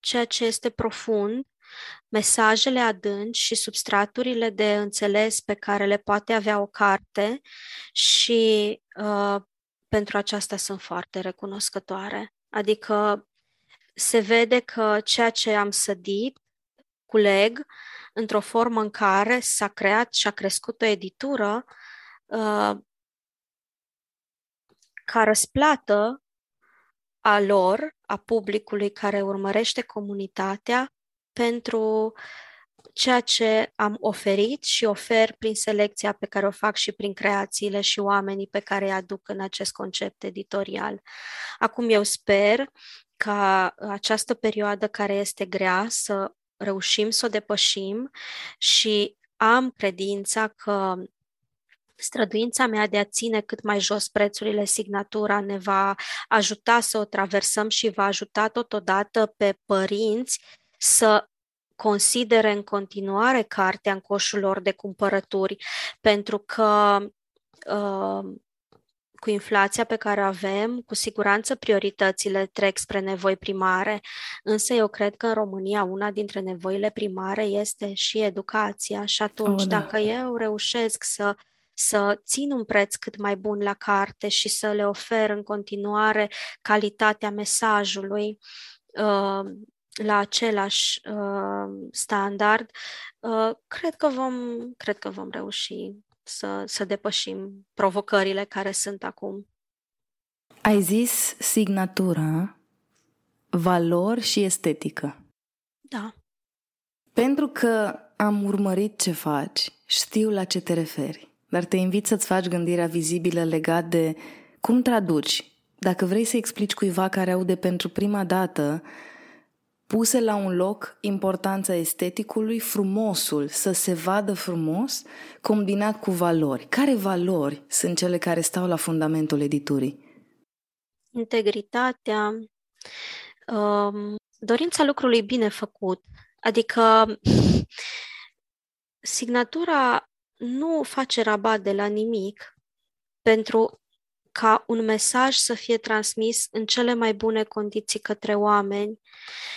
ceea ce este profund, mesajele adânci și substraturile de înțeles pe care le poate avea o carte și uh, pentru aceasta sunt foarte recunoscătoare. Adică se vede că ceea ce am sădit, culeg, într-o formă în care s-a creat și a crescut o editură uh, ca răsplată a lor, a publicului care urmărește comunitatea pentru ceea ce am oferit și ofer prin selecția pe care o fac și prin creațiile și oamenii pe care îi aduc în acest concept editorial. Acum eu sper ca această perioadă care este grea să reușim să o depășim și am credința că străduința mea de a ține cât mai jos prețurile signatura ne va ajuta să o traversăm și va ajuta totodată pe părinți să considere în continuare cartea în coșul lor de cumpărături, pentru că uh, cu inflația pe care o avem, cu siguranță prioritățile trec spre nevoi primare, însă eu cred că în România una dintre nevoile primare este și educația și atunci oh, da. dacă eu reușesc să să țin un preț cât mai bun la carte și să le ofer în continuare calitatea mesajului uh, la același uh, standard, uh, cred, că vom, cred că vom reuși să, să depășim provocările care sunt acum. Ai zis signatura, valori și estetică. Da. Pentru că am urmărit ce faci, știu la ce te referi, dar te invit să-ți faci gândirea vizibilă legat de cum traduci. Dacă vrei să explici cuiva care aude pentru prima dată puse la un loc importanța esteticului, frumosul, să se vadă frumos, combinat cu valori. Care valori sunt cele care stau la fundamentul editurii? Integritatea, um, dorința lucrului bine făcut, adică <laughs> signatura nu face rabat de la nimic pentru ca un mesaj să fie transmis în cele mai bune condiții către oameni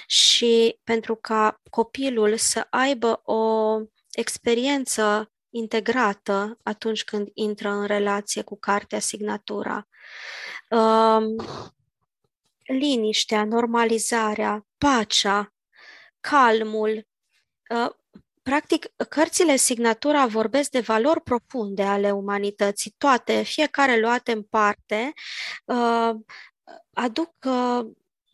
și pentru ca copilul să aibă o experiență integrată atunci când intră în relație cu cartea Signatura. Um, liniștea, normalizarea, pacea, calmul. Uh, practic, cărțile Signatura vorbesc de valori profunde ale umanității, toate, fiecare luate în parte, uh, aduc, uh,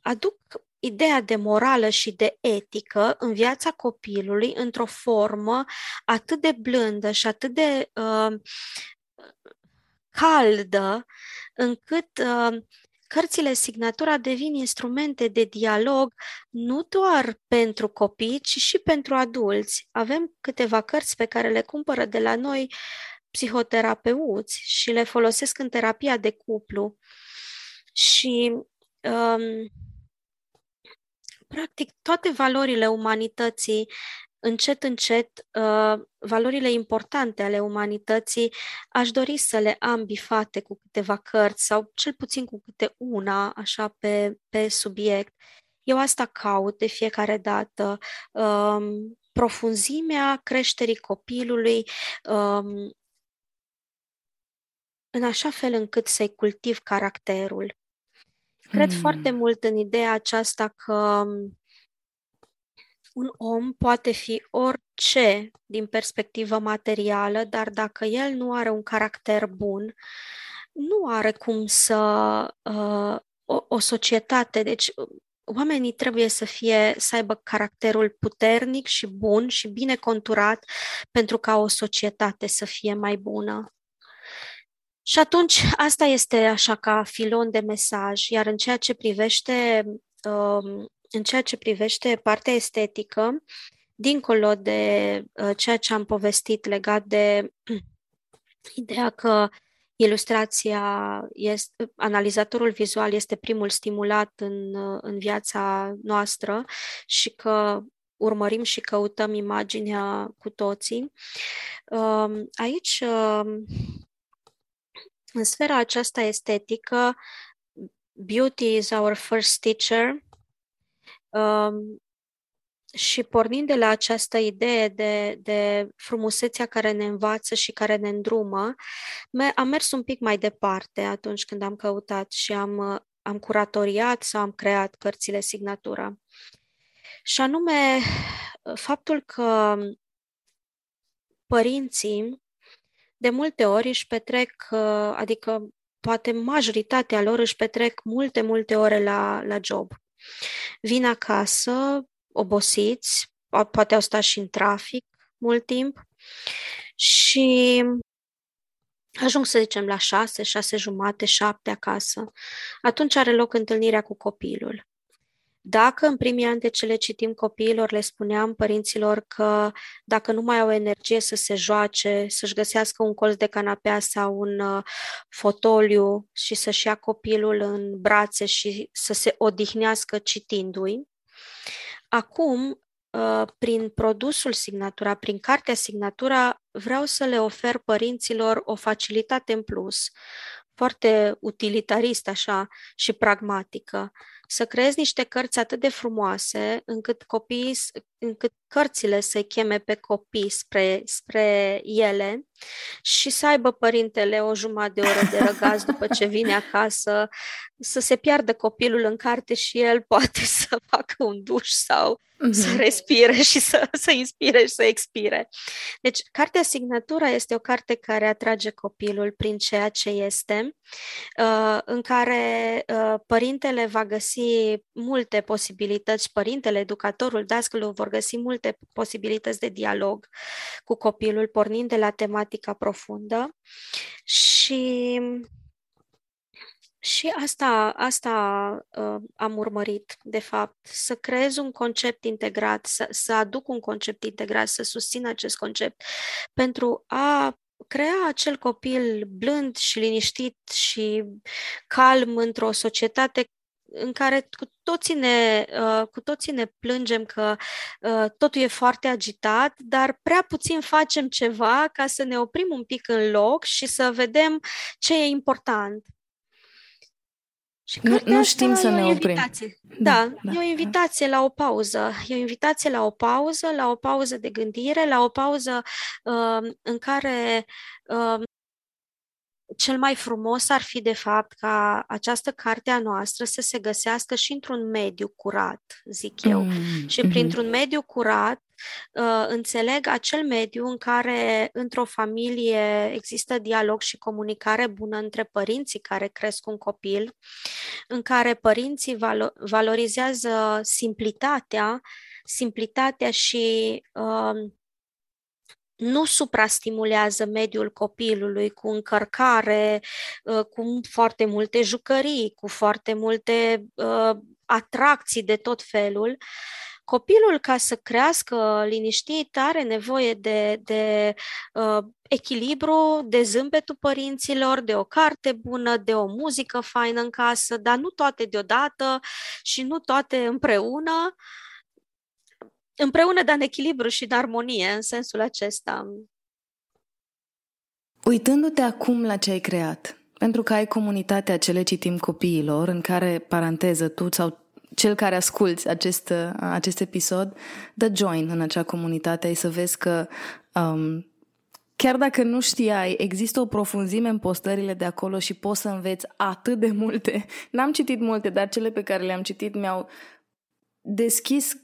aduc ideea de morală și de etică în viața copilului într-o formă atât de blândă și atât de uh, caldă, încât uh, cărțile Signatura devin instrumente de dialog nu doar pentru copii, ci și pentru adulți. Avem câteva cărți pe care le cumpără de la noi psihoterapeuți și le folosesc în terapia de cuplu. Și um, practic toate valorile umanității încet, încet, uh, valorile importante ale umanității, aș dori să le am bifate cu câteva cărți sau cel puțin cu câte una, așa, pe, pe subiect. Eu asta caut de fiecare dată. Um, profunzimea creșterii copilului um, în așa fel încât să-i cultiv caracterul. Cred mm. foarte mult în ideea aceasta că um, un om poate fi orice din perspectivă materială, dar dacă el nu are un caracter bun, nu are cum să uh, o, o societate, deci oamenii trebuie să fie să aibă caracterul puternic și bun și bine conturat pentru ca o societate să fie mai bună. Și atunci asta este așa ca filon de mesaj, iar în ceea ce privește um, în ceea ce privește partea estetică, dincolo de uh, ceea ce am povestit legat de <clears throat> ideea că ilustrația, este, analizatorul vizual este primul stimulat în, uh, în viața noastră și că urmărim și căutăm imaginea cu toții. Uh, aici, uh, în sfera aceasta estetică, beauty is our first teacher Um, și pornind de la această idee de, de frumusețea care ne învață și care ne îndrumă, am mers un pic mai departe atunci când am căutat și am, am curatoriat sau am creat cărțile signatura. Și anume, faptul că părinții de multe ori își petrec, adică poate majoritatea lor își petrec multe, multe ore la, la job. Vin acasă, obosiți, poate au stat și în trafic mult timp și ajung să zicem la șase, șase jumate, șapte acasă. Atunci are loc întâlnirea cu copilul. Dacă în primii ani de ce le citim copiilor, le spuneam părinților că dacă nu mai au energie să se joace, să-și găsească un colț de canapea sau un uh, fotoliu și să-și ia copilul în brațe și să se odihnească citindu-i, acum uh, prin produsul Signatura, prin cartea Signatura, vreau să le ofer părinților o facilitate în plus, foarte utilitarist așa și pragmatică să creezi niște cărți atât de frumoase încât copiii, încât cărțile să-i cheme pe copii spre, spre ele și să aibă părintele o jumătate de oră de răgaz <laughs> după ce vine acasă, să se piardă copilul în carte și el poate <laughs> să facă un duș sau uh-huh. să mhm. respire și să, să inspire și să expire. Deci, cartea Signatura este o carte care atrage copilul prin ceea ce este, uh, în care uh, părintele va găsi multe posibilități, părintele, educatorul, dascălul vor găsi multe posibilități de dialog cu copilul, pornind de la tematica profundă. Și și asta, asta uh, am urmărit, de fapt, să creez un concept integrat, să, să aduc un concept integrat, să susțin acest concept pentru a crea acel copil blând și liniștit și calm într-o societate în care cu toții ne, uh, cu toții ne plângem că uh, totul e foarte agitat, dar prea puțin facem ceva ca să ne oprim un pic în loc și să vedem ce e important. Și nu, nu știm să ne oprim. Invitație. Da, da, da, e o invitație la o pauză. E o invitație la o pauză, la o pauză de gândire, la o pauză uh, în care uh, cel mai frumos ar fi, de fapt, ca această carte a noastră să se găsească și într-un mediu curat, zic eu. Mm, și printr-un mm-hmm. mediu curat uh, înțeleg acel mediu în care într-o familie există dialog și comunicare bună între părinții care cresc un copil, în care părinții valo- valorizează simplitatea, simplitatea și uh, nu suprastimulează mediul copilului cu încărcare, uh, cu foarte multe jucării, cu foarte multe uh, atracții de tot felul. Copilul, ca să crească liniștit, are nevoie de, de uh, echilibru, de zâmbetul părinților, de o carte bună, de o muzică faină în casă, dar nu toate deodată și nu toate împreună. Uh, împreună, dar în echilibru și în armonie, în sensul acesta. Uitându-te acum la ce ai creat, pentru că ai comunitatea ce le citim copiilor, în care, paranteză, tu sau cel care asculți acest, acest episod, dă join în acea comunitate, ai să vezi că um, chiar dacă nu știai, există o profunzime în postările de acolo și poți să înveți atât de multe. N-am citit multe, dar cele pe care le-am citit mi-au deschis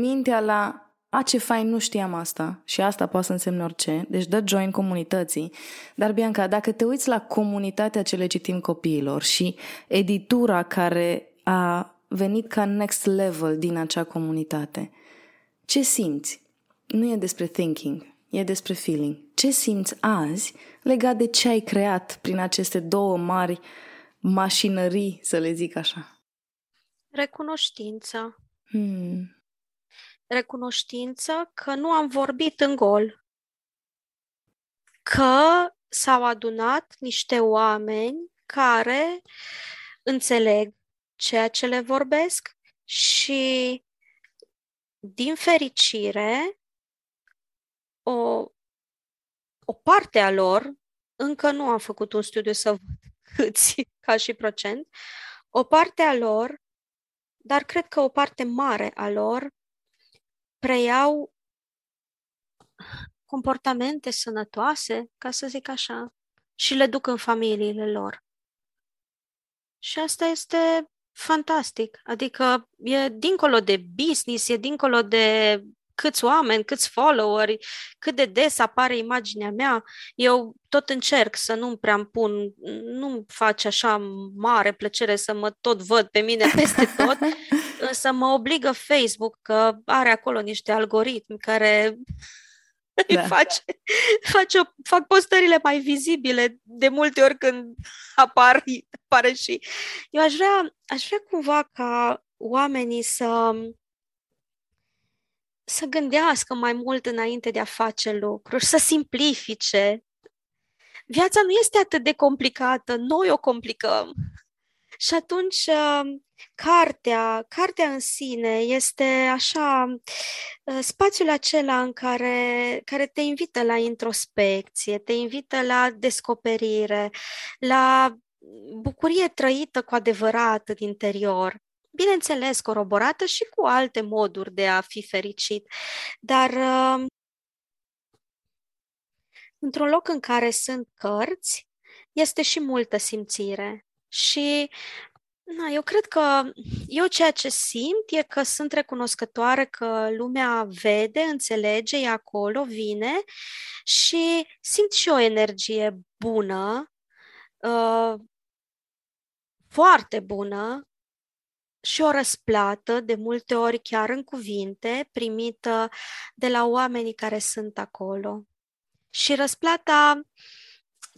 mintea la a, ce fain, nu știam asta și asta poate să însemne orice, deci dă join comunității. Dar, Bianca, dacă te uiți la comunitatea ce le citim copiilor și editura care a venit ca next level din acea comunitate, ce simți? Nu e despre thinking, e despre feeling. Ce simți azi legat de ce ai creat prin aceste două mari mașinării, să le zic așa? Recunoștința. Hmm recunoștință că nu am vorbit în gol, că s-au adunat niște oameni care înțeleg ceea ce le vorbesc și, din fericire, o, o parte a lor, încă nu am făcut un studiu să văd câți <laughs> ca și procent, o parte a lor, dar cred că o parte mare a lor preiau comportamente sănătoase, ca să zic așa, și le duc în familiile lor. Și asta este fantastic. Adică e dincolo de business, e dincolo de câți oameni, câți followeri, cât de des apare imaginea mea. Eu tot încerc să nu prea îmi pun, nu-mi face așa mare plăcere să mă tot văd pe mine <laughs> peste tot, însă mă obligă Facebook că are acolo niște algoritmi care da. face, face, fac postările mai vizibile de multe ori când apar, apare și... Eu aș vrea, aș vrea cumva ca oamenii să să gândească mai mult înainte de a face lucruri, să simplifice. Viața nu este atât de complicată, noi o complicăm. Și atunci, uh, cartea, cartea în sine este așa uh, spațiul acela în care, care te invită la introspecție, te invită la descoperire, la bucurie trăită cu adevărat din interior bineînțeles, coroborată și cu alte moduri de a fi fericit, dar uh, într-un loc în care sunt cărți, este și multă simțire. Și na, eu cred că eu ceea ce simt e că sunt recunoscătoare că lumea vede, înțelege, e acolo, vine și simt și o energie bună, uh, foarte bună, și o răsplată, de multe ori chiar în cuvinte, primită de la oamenii care sunt acolo. Și răsplata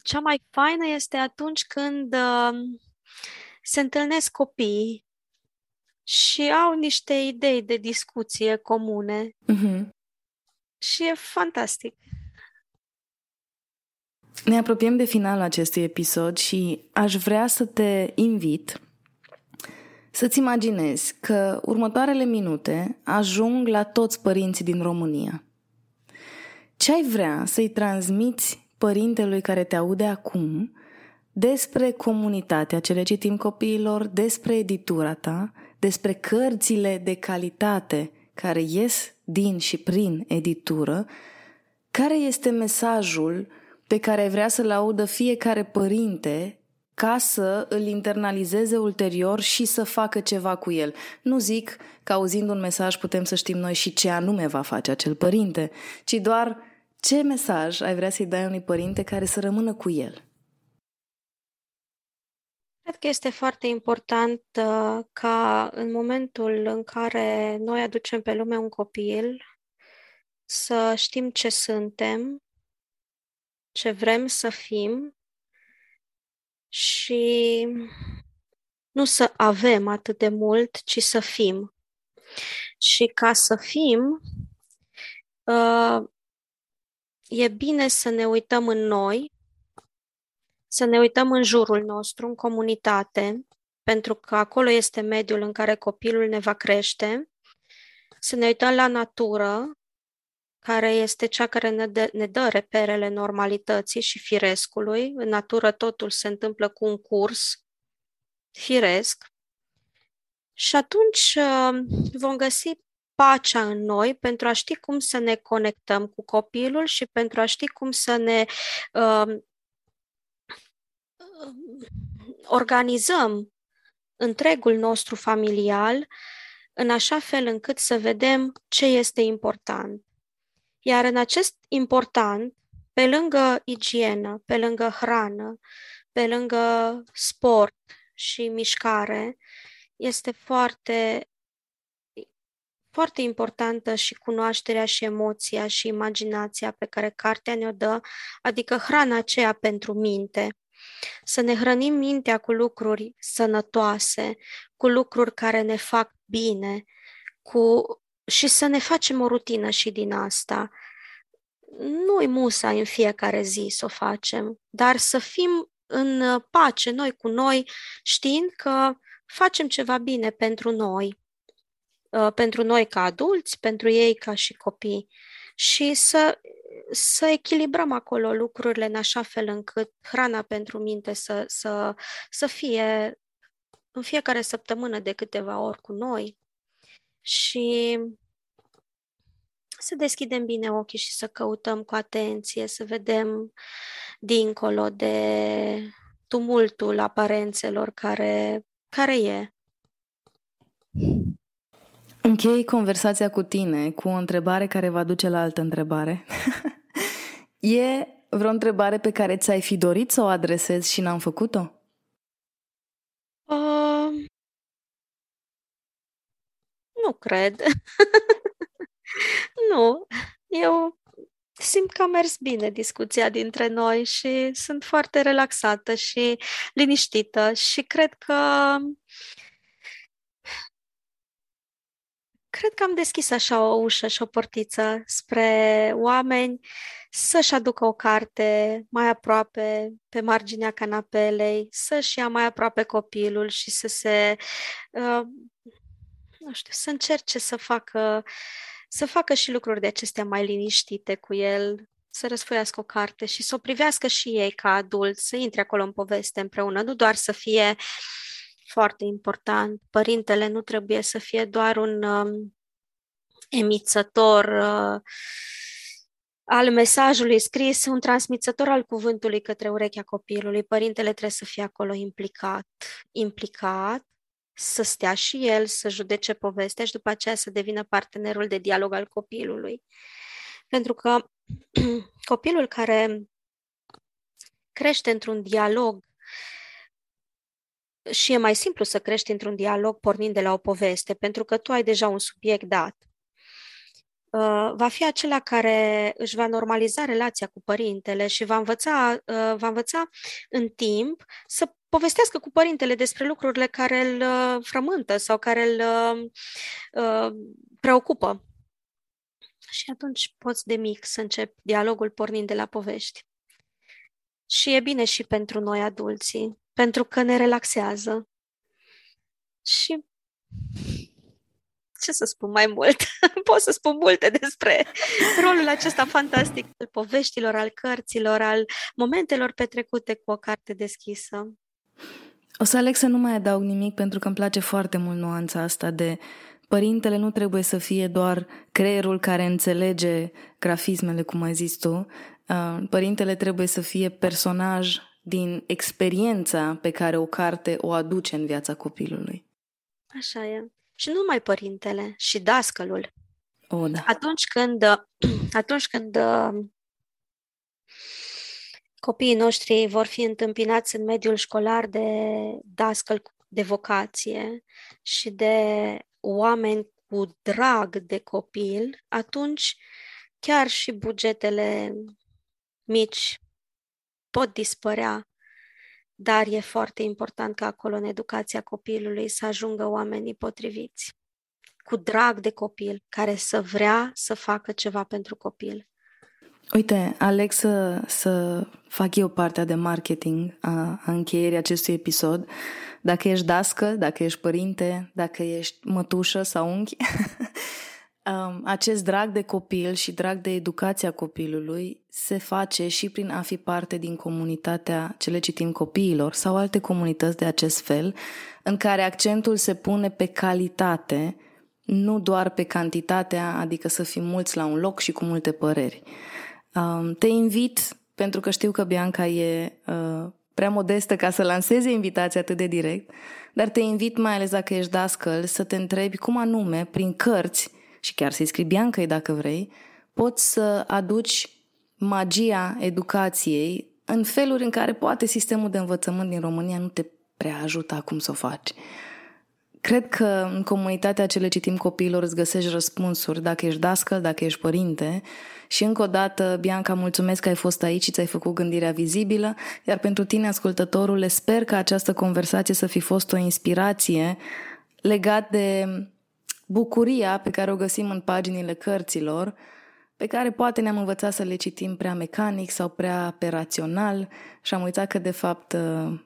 cea mai faină este atunci când uh, se întâlnesc copiii și au niște idei de discuție comune. Mm-hmm. Și e fantastic. Ne apropiem de finalul acestui episod și aș vrea să te invit să-ți imaginezi că următoarele minute ajung la toți părinții din România. Ce ai vrea să-i transmiți părintelui care te aude acum despre comunitatea ce le citim copiilor, despre editura ta, despre cărțile de calitate care ies din și prin editură, care este mesajul pe care vrea să-l audă fiecare părinte ca să îl internalizeze ulterior și să facă ceva cu el. Nu zic că auzind un mesaj putem să știm noi și ce anume va face acel părinte, ci doar ce mesaj ai vrea să-i dai unui părinte care să rămână cu el. Cred că este foarte important uh, ca în momentul în care noi aducem pe lume un copil să știm ce suntem, ce vrem să fim și nu să avem atât de mult, ci să fim. Și ca să fim, uh, e bine să ne uităm în noi, să ne uităm în jurul nostru, în comunitate, pentru că acolo este mediul în care copilul ne va crește, să ne uităm la natură, care este cea care ne dă, ne dă reperele normalității și firescului. În natură totul se întâmplă cu un curs firesc. Și atunci uh, vom găsi pacea în noi pentru a ști cum să ne conectăm cu copilul și pentru a ști cum să ne uh, organizăm întregul nostru familial în așa fel încât să vedem ce este important. Iar în acest important, pe lângă igienă, pe lângă hrană, pe lângă sport și mișcare, este foarte foarte importantă și cunoașterea și emoția și imaginația pe care cartea ne-o dă, adică hrana aceea pentru minte. Să ne hrănim mintea cu lucruri sănătoase, cu lucruri care ne fac bine, cu și să ne facem o rutină și din asta. Nu-i musa în fiecare zi să o facem, dar să fim în pace noi cu noi, știind că facem ceva bine pentru noi, uh, pentru noi ca adulți, pentru ei ca și copii și să, să echilibrăm acolo lucrurile în așa fel încât hrana pentru minte să, să, să fie în fiecare săptămână de câteva ori cu noi, și să deschidem bine ochii și să căutăm cu atenție, să vedem dincolo de tumultul aparențelor care, care e. Închei conversația cu tine cu o întrebare care va duce la altă întrebare. <laughs> e vreo întrebare pe care ți-ai fi dorit să o adresezi și n-am făcut-o? Uh, nu cred. <laughs> nu. Eu simt că a mers bine discuția dintre noi și sunt foarte relaxată și liniștită și cred că cred că am deschis așa o ușă și o portiță spre oameni să-și aducă o carte mai aproape pe marginea canapelei, să-și ia mai aproape copilul și să se uh, nu știu, să încerce să facă, să facă și lucruri de acestea mai liniștite cu el, să răsfoiască o carte și să o privească și ei ca adulți, să intre acolo în poveste împreună, nu doar să fie foarte important. Părintele nu trebuie să fie doar un um, emițător uh, al mesajului scris, un transmițător al cuvântului către urechea copilului. Părintele trebuie să fie acolo implicat, implicat să stea și el, să judece povestea și după aceea să devină partenerul de dialog al copilului. Pentru că <clears throat> copilul care crește într-un dialog și e mai simplu să crești într-un dialog pornind de la o poveste, pentru că tu ai deja un subiect dat. Uh, va fi acela care își va normaliza relația cu părintele și va învăța, uh, va învăța în timp să povestească cu părintele despre lucrurile care îl uh, frământă sau care îl uh, preocupă. Și atunci poți de mic să începi dialogul pornind de la povești. Și e bine și pentru noi adulții, pentru că ne relaxează. Și ce să spun mai mult? <laughs> Pot să spun multe despre rolul acesta fantastic al poveștilor, al cărților, al momentelor petrecute cu o carte deschisă. O să aleg să nu mai adaug nimic pentru că îmi place foarte mult nuanța asta de părintele nu trebuie să fie doar creierul care înțelege grafismele, cum ai zis tu. Uh, părintele trebuie să fie personaj din experiența pe care o carte o aduce în viața copilului. Așa e. Și nu numai părintele, și dascălul. O, da. Atunci când, <clears throat> atunci când uh, copiii noștri vor fi întâmpinați în mediul școlar de dascăl de vocație și de oameni cu drag de copil, atunci chiar și bugetele mici pot dispărea, dar e foarte important ca acolo în educația copilului să ajungă oamenii potriviți, cu drag de copil, care să vrea să facă ceva pentru copil. Uite, Alex, să, să fac eu partea de marketing a, a încheierii acestui episod. Dacă ești dască, dacă ești părinte, dacă ești mătușă sau unghi, <laughs> um, acest drag de copil și drag de educația copilului se face și prin a fi parte din comunitatea ce le citim copiilor sau alte comunități de acest fel, în care accentul se pune pe calitate, nu doar pe cantitatea, adică să fim mulți la un loc și cu multe păreri. Um, te invit, pentru că știu că Bianca e uh, prea modestă ca să lanseze invitația atât de direct, dar te invit, mai ales dacă ești dascăl, să te întrebi cum anume, prin cărți, și chiar să-i scrii Bianca dacă vrei, poți să aduci magia educației în feluri în care poate sistemul de învățământ din România nu te prea ajută acum să o faci. Cred că în comunitatea ce le citim copiilor îți găsești răspunsuri dacă ești dascăl, dacă ești părinte și încă o dată, Bianca, mulțumesc că ai fost aici și ți-ai făcut gândirea vizibilă, iar pentru tine, ascultătorule, sper că această conversație să fi fost o inspirație legat de bucuria pe care o găsim în paginile cărților, pe care poate ne-am învățat să le citim prea mecanic sau prea pe rațional și am uitat că, de fapt,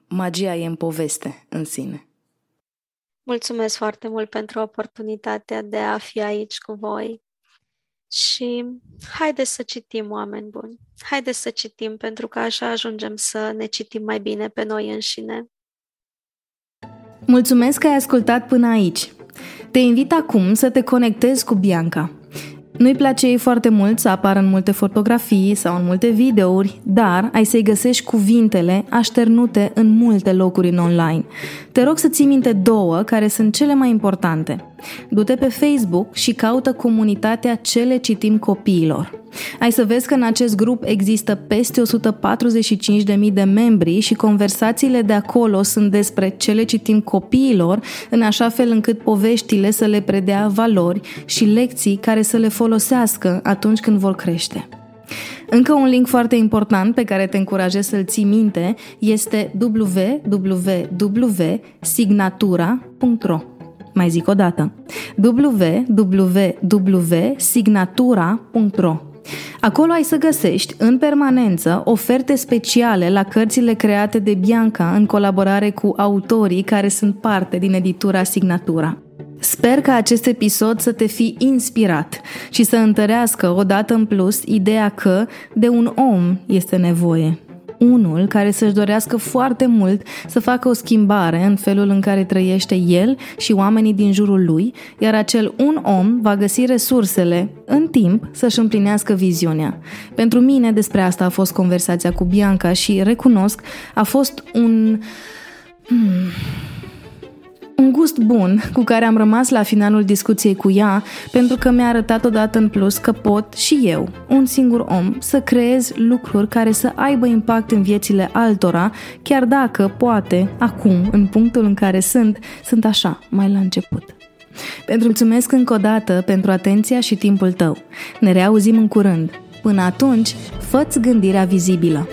magia e în poveste în sine. Mulțumesc foarte mult pentru oportunitatea de a fi aici cu voi. Și haideți să citim, oameni buni. Haideți să citim, pentru că așa ajungem să ne citim mai bine pe noi înșine. Mulțumesc că ai ascultat până aici. Te invit acum să te conectezi cu Bianca. Nu-i place ei foarte mult să apară în multe fotografii sau în multe videouri, dar ai să-i găsești cuvintele așternute în multe locuri în online. Te rog să ții minte două care sunt cele mai importante. Du-te pe Facebook și caută comunitatea Cele Citim Copiilor. Ai să vezi că în acest grup există peste 145.000 de membri și conversațiile de acolo sunt despre ce le citim copiilor, în așa fel încât poveștile să le predea valori și lecții care să le folosească atunci când vor crește. Încă un link foarte important pe care te încurajez să-l ții minte este www.signatura.ro Mai zic o dată. www.signatura.ro Acolo ai să găsești în permanență oferte speciale la cărțile create de Bianca în colaborare cu autorii care sunt parte din editura Signatura. Sper că acest episod să te fi inspirat și să întărească odată în plus ideea că de un om este nevoie unul care să-și dorească foarte mult să facă o schimbare în felul în care trăiește el și oamenii din jurul lui, iar acel un om va găsi resursele în timp să-și împlinească viziunea. Pentru mine despre asta a fost conversația cu Bianca și recunosc, a fost un... Hmm un gust bun cu care am rămas la finalul discuției cu ea, pentru că mi-a arătat odată în plus că pot și eu, un singur om, să creez lucruri care să aibă impact în viețile altora, chiar dacă, poate, acum, în punctul în care sunt, sunt așa, mai la început. Pentru mulțumesc încă o dată pentru atenția și timpul tău. Ne reauzim în curând. Până atunci, fă gândirea vizibilă.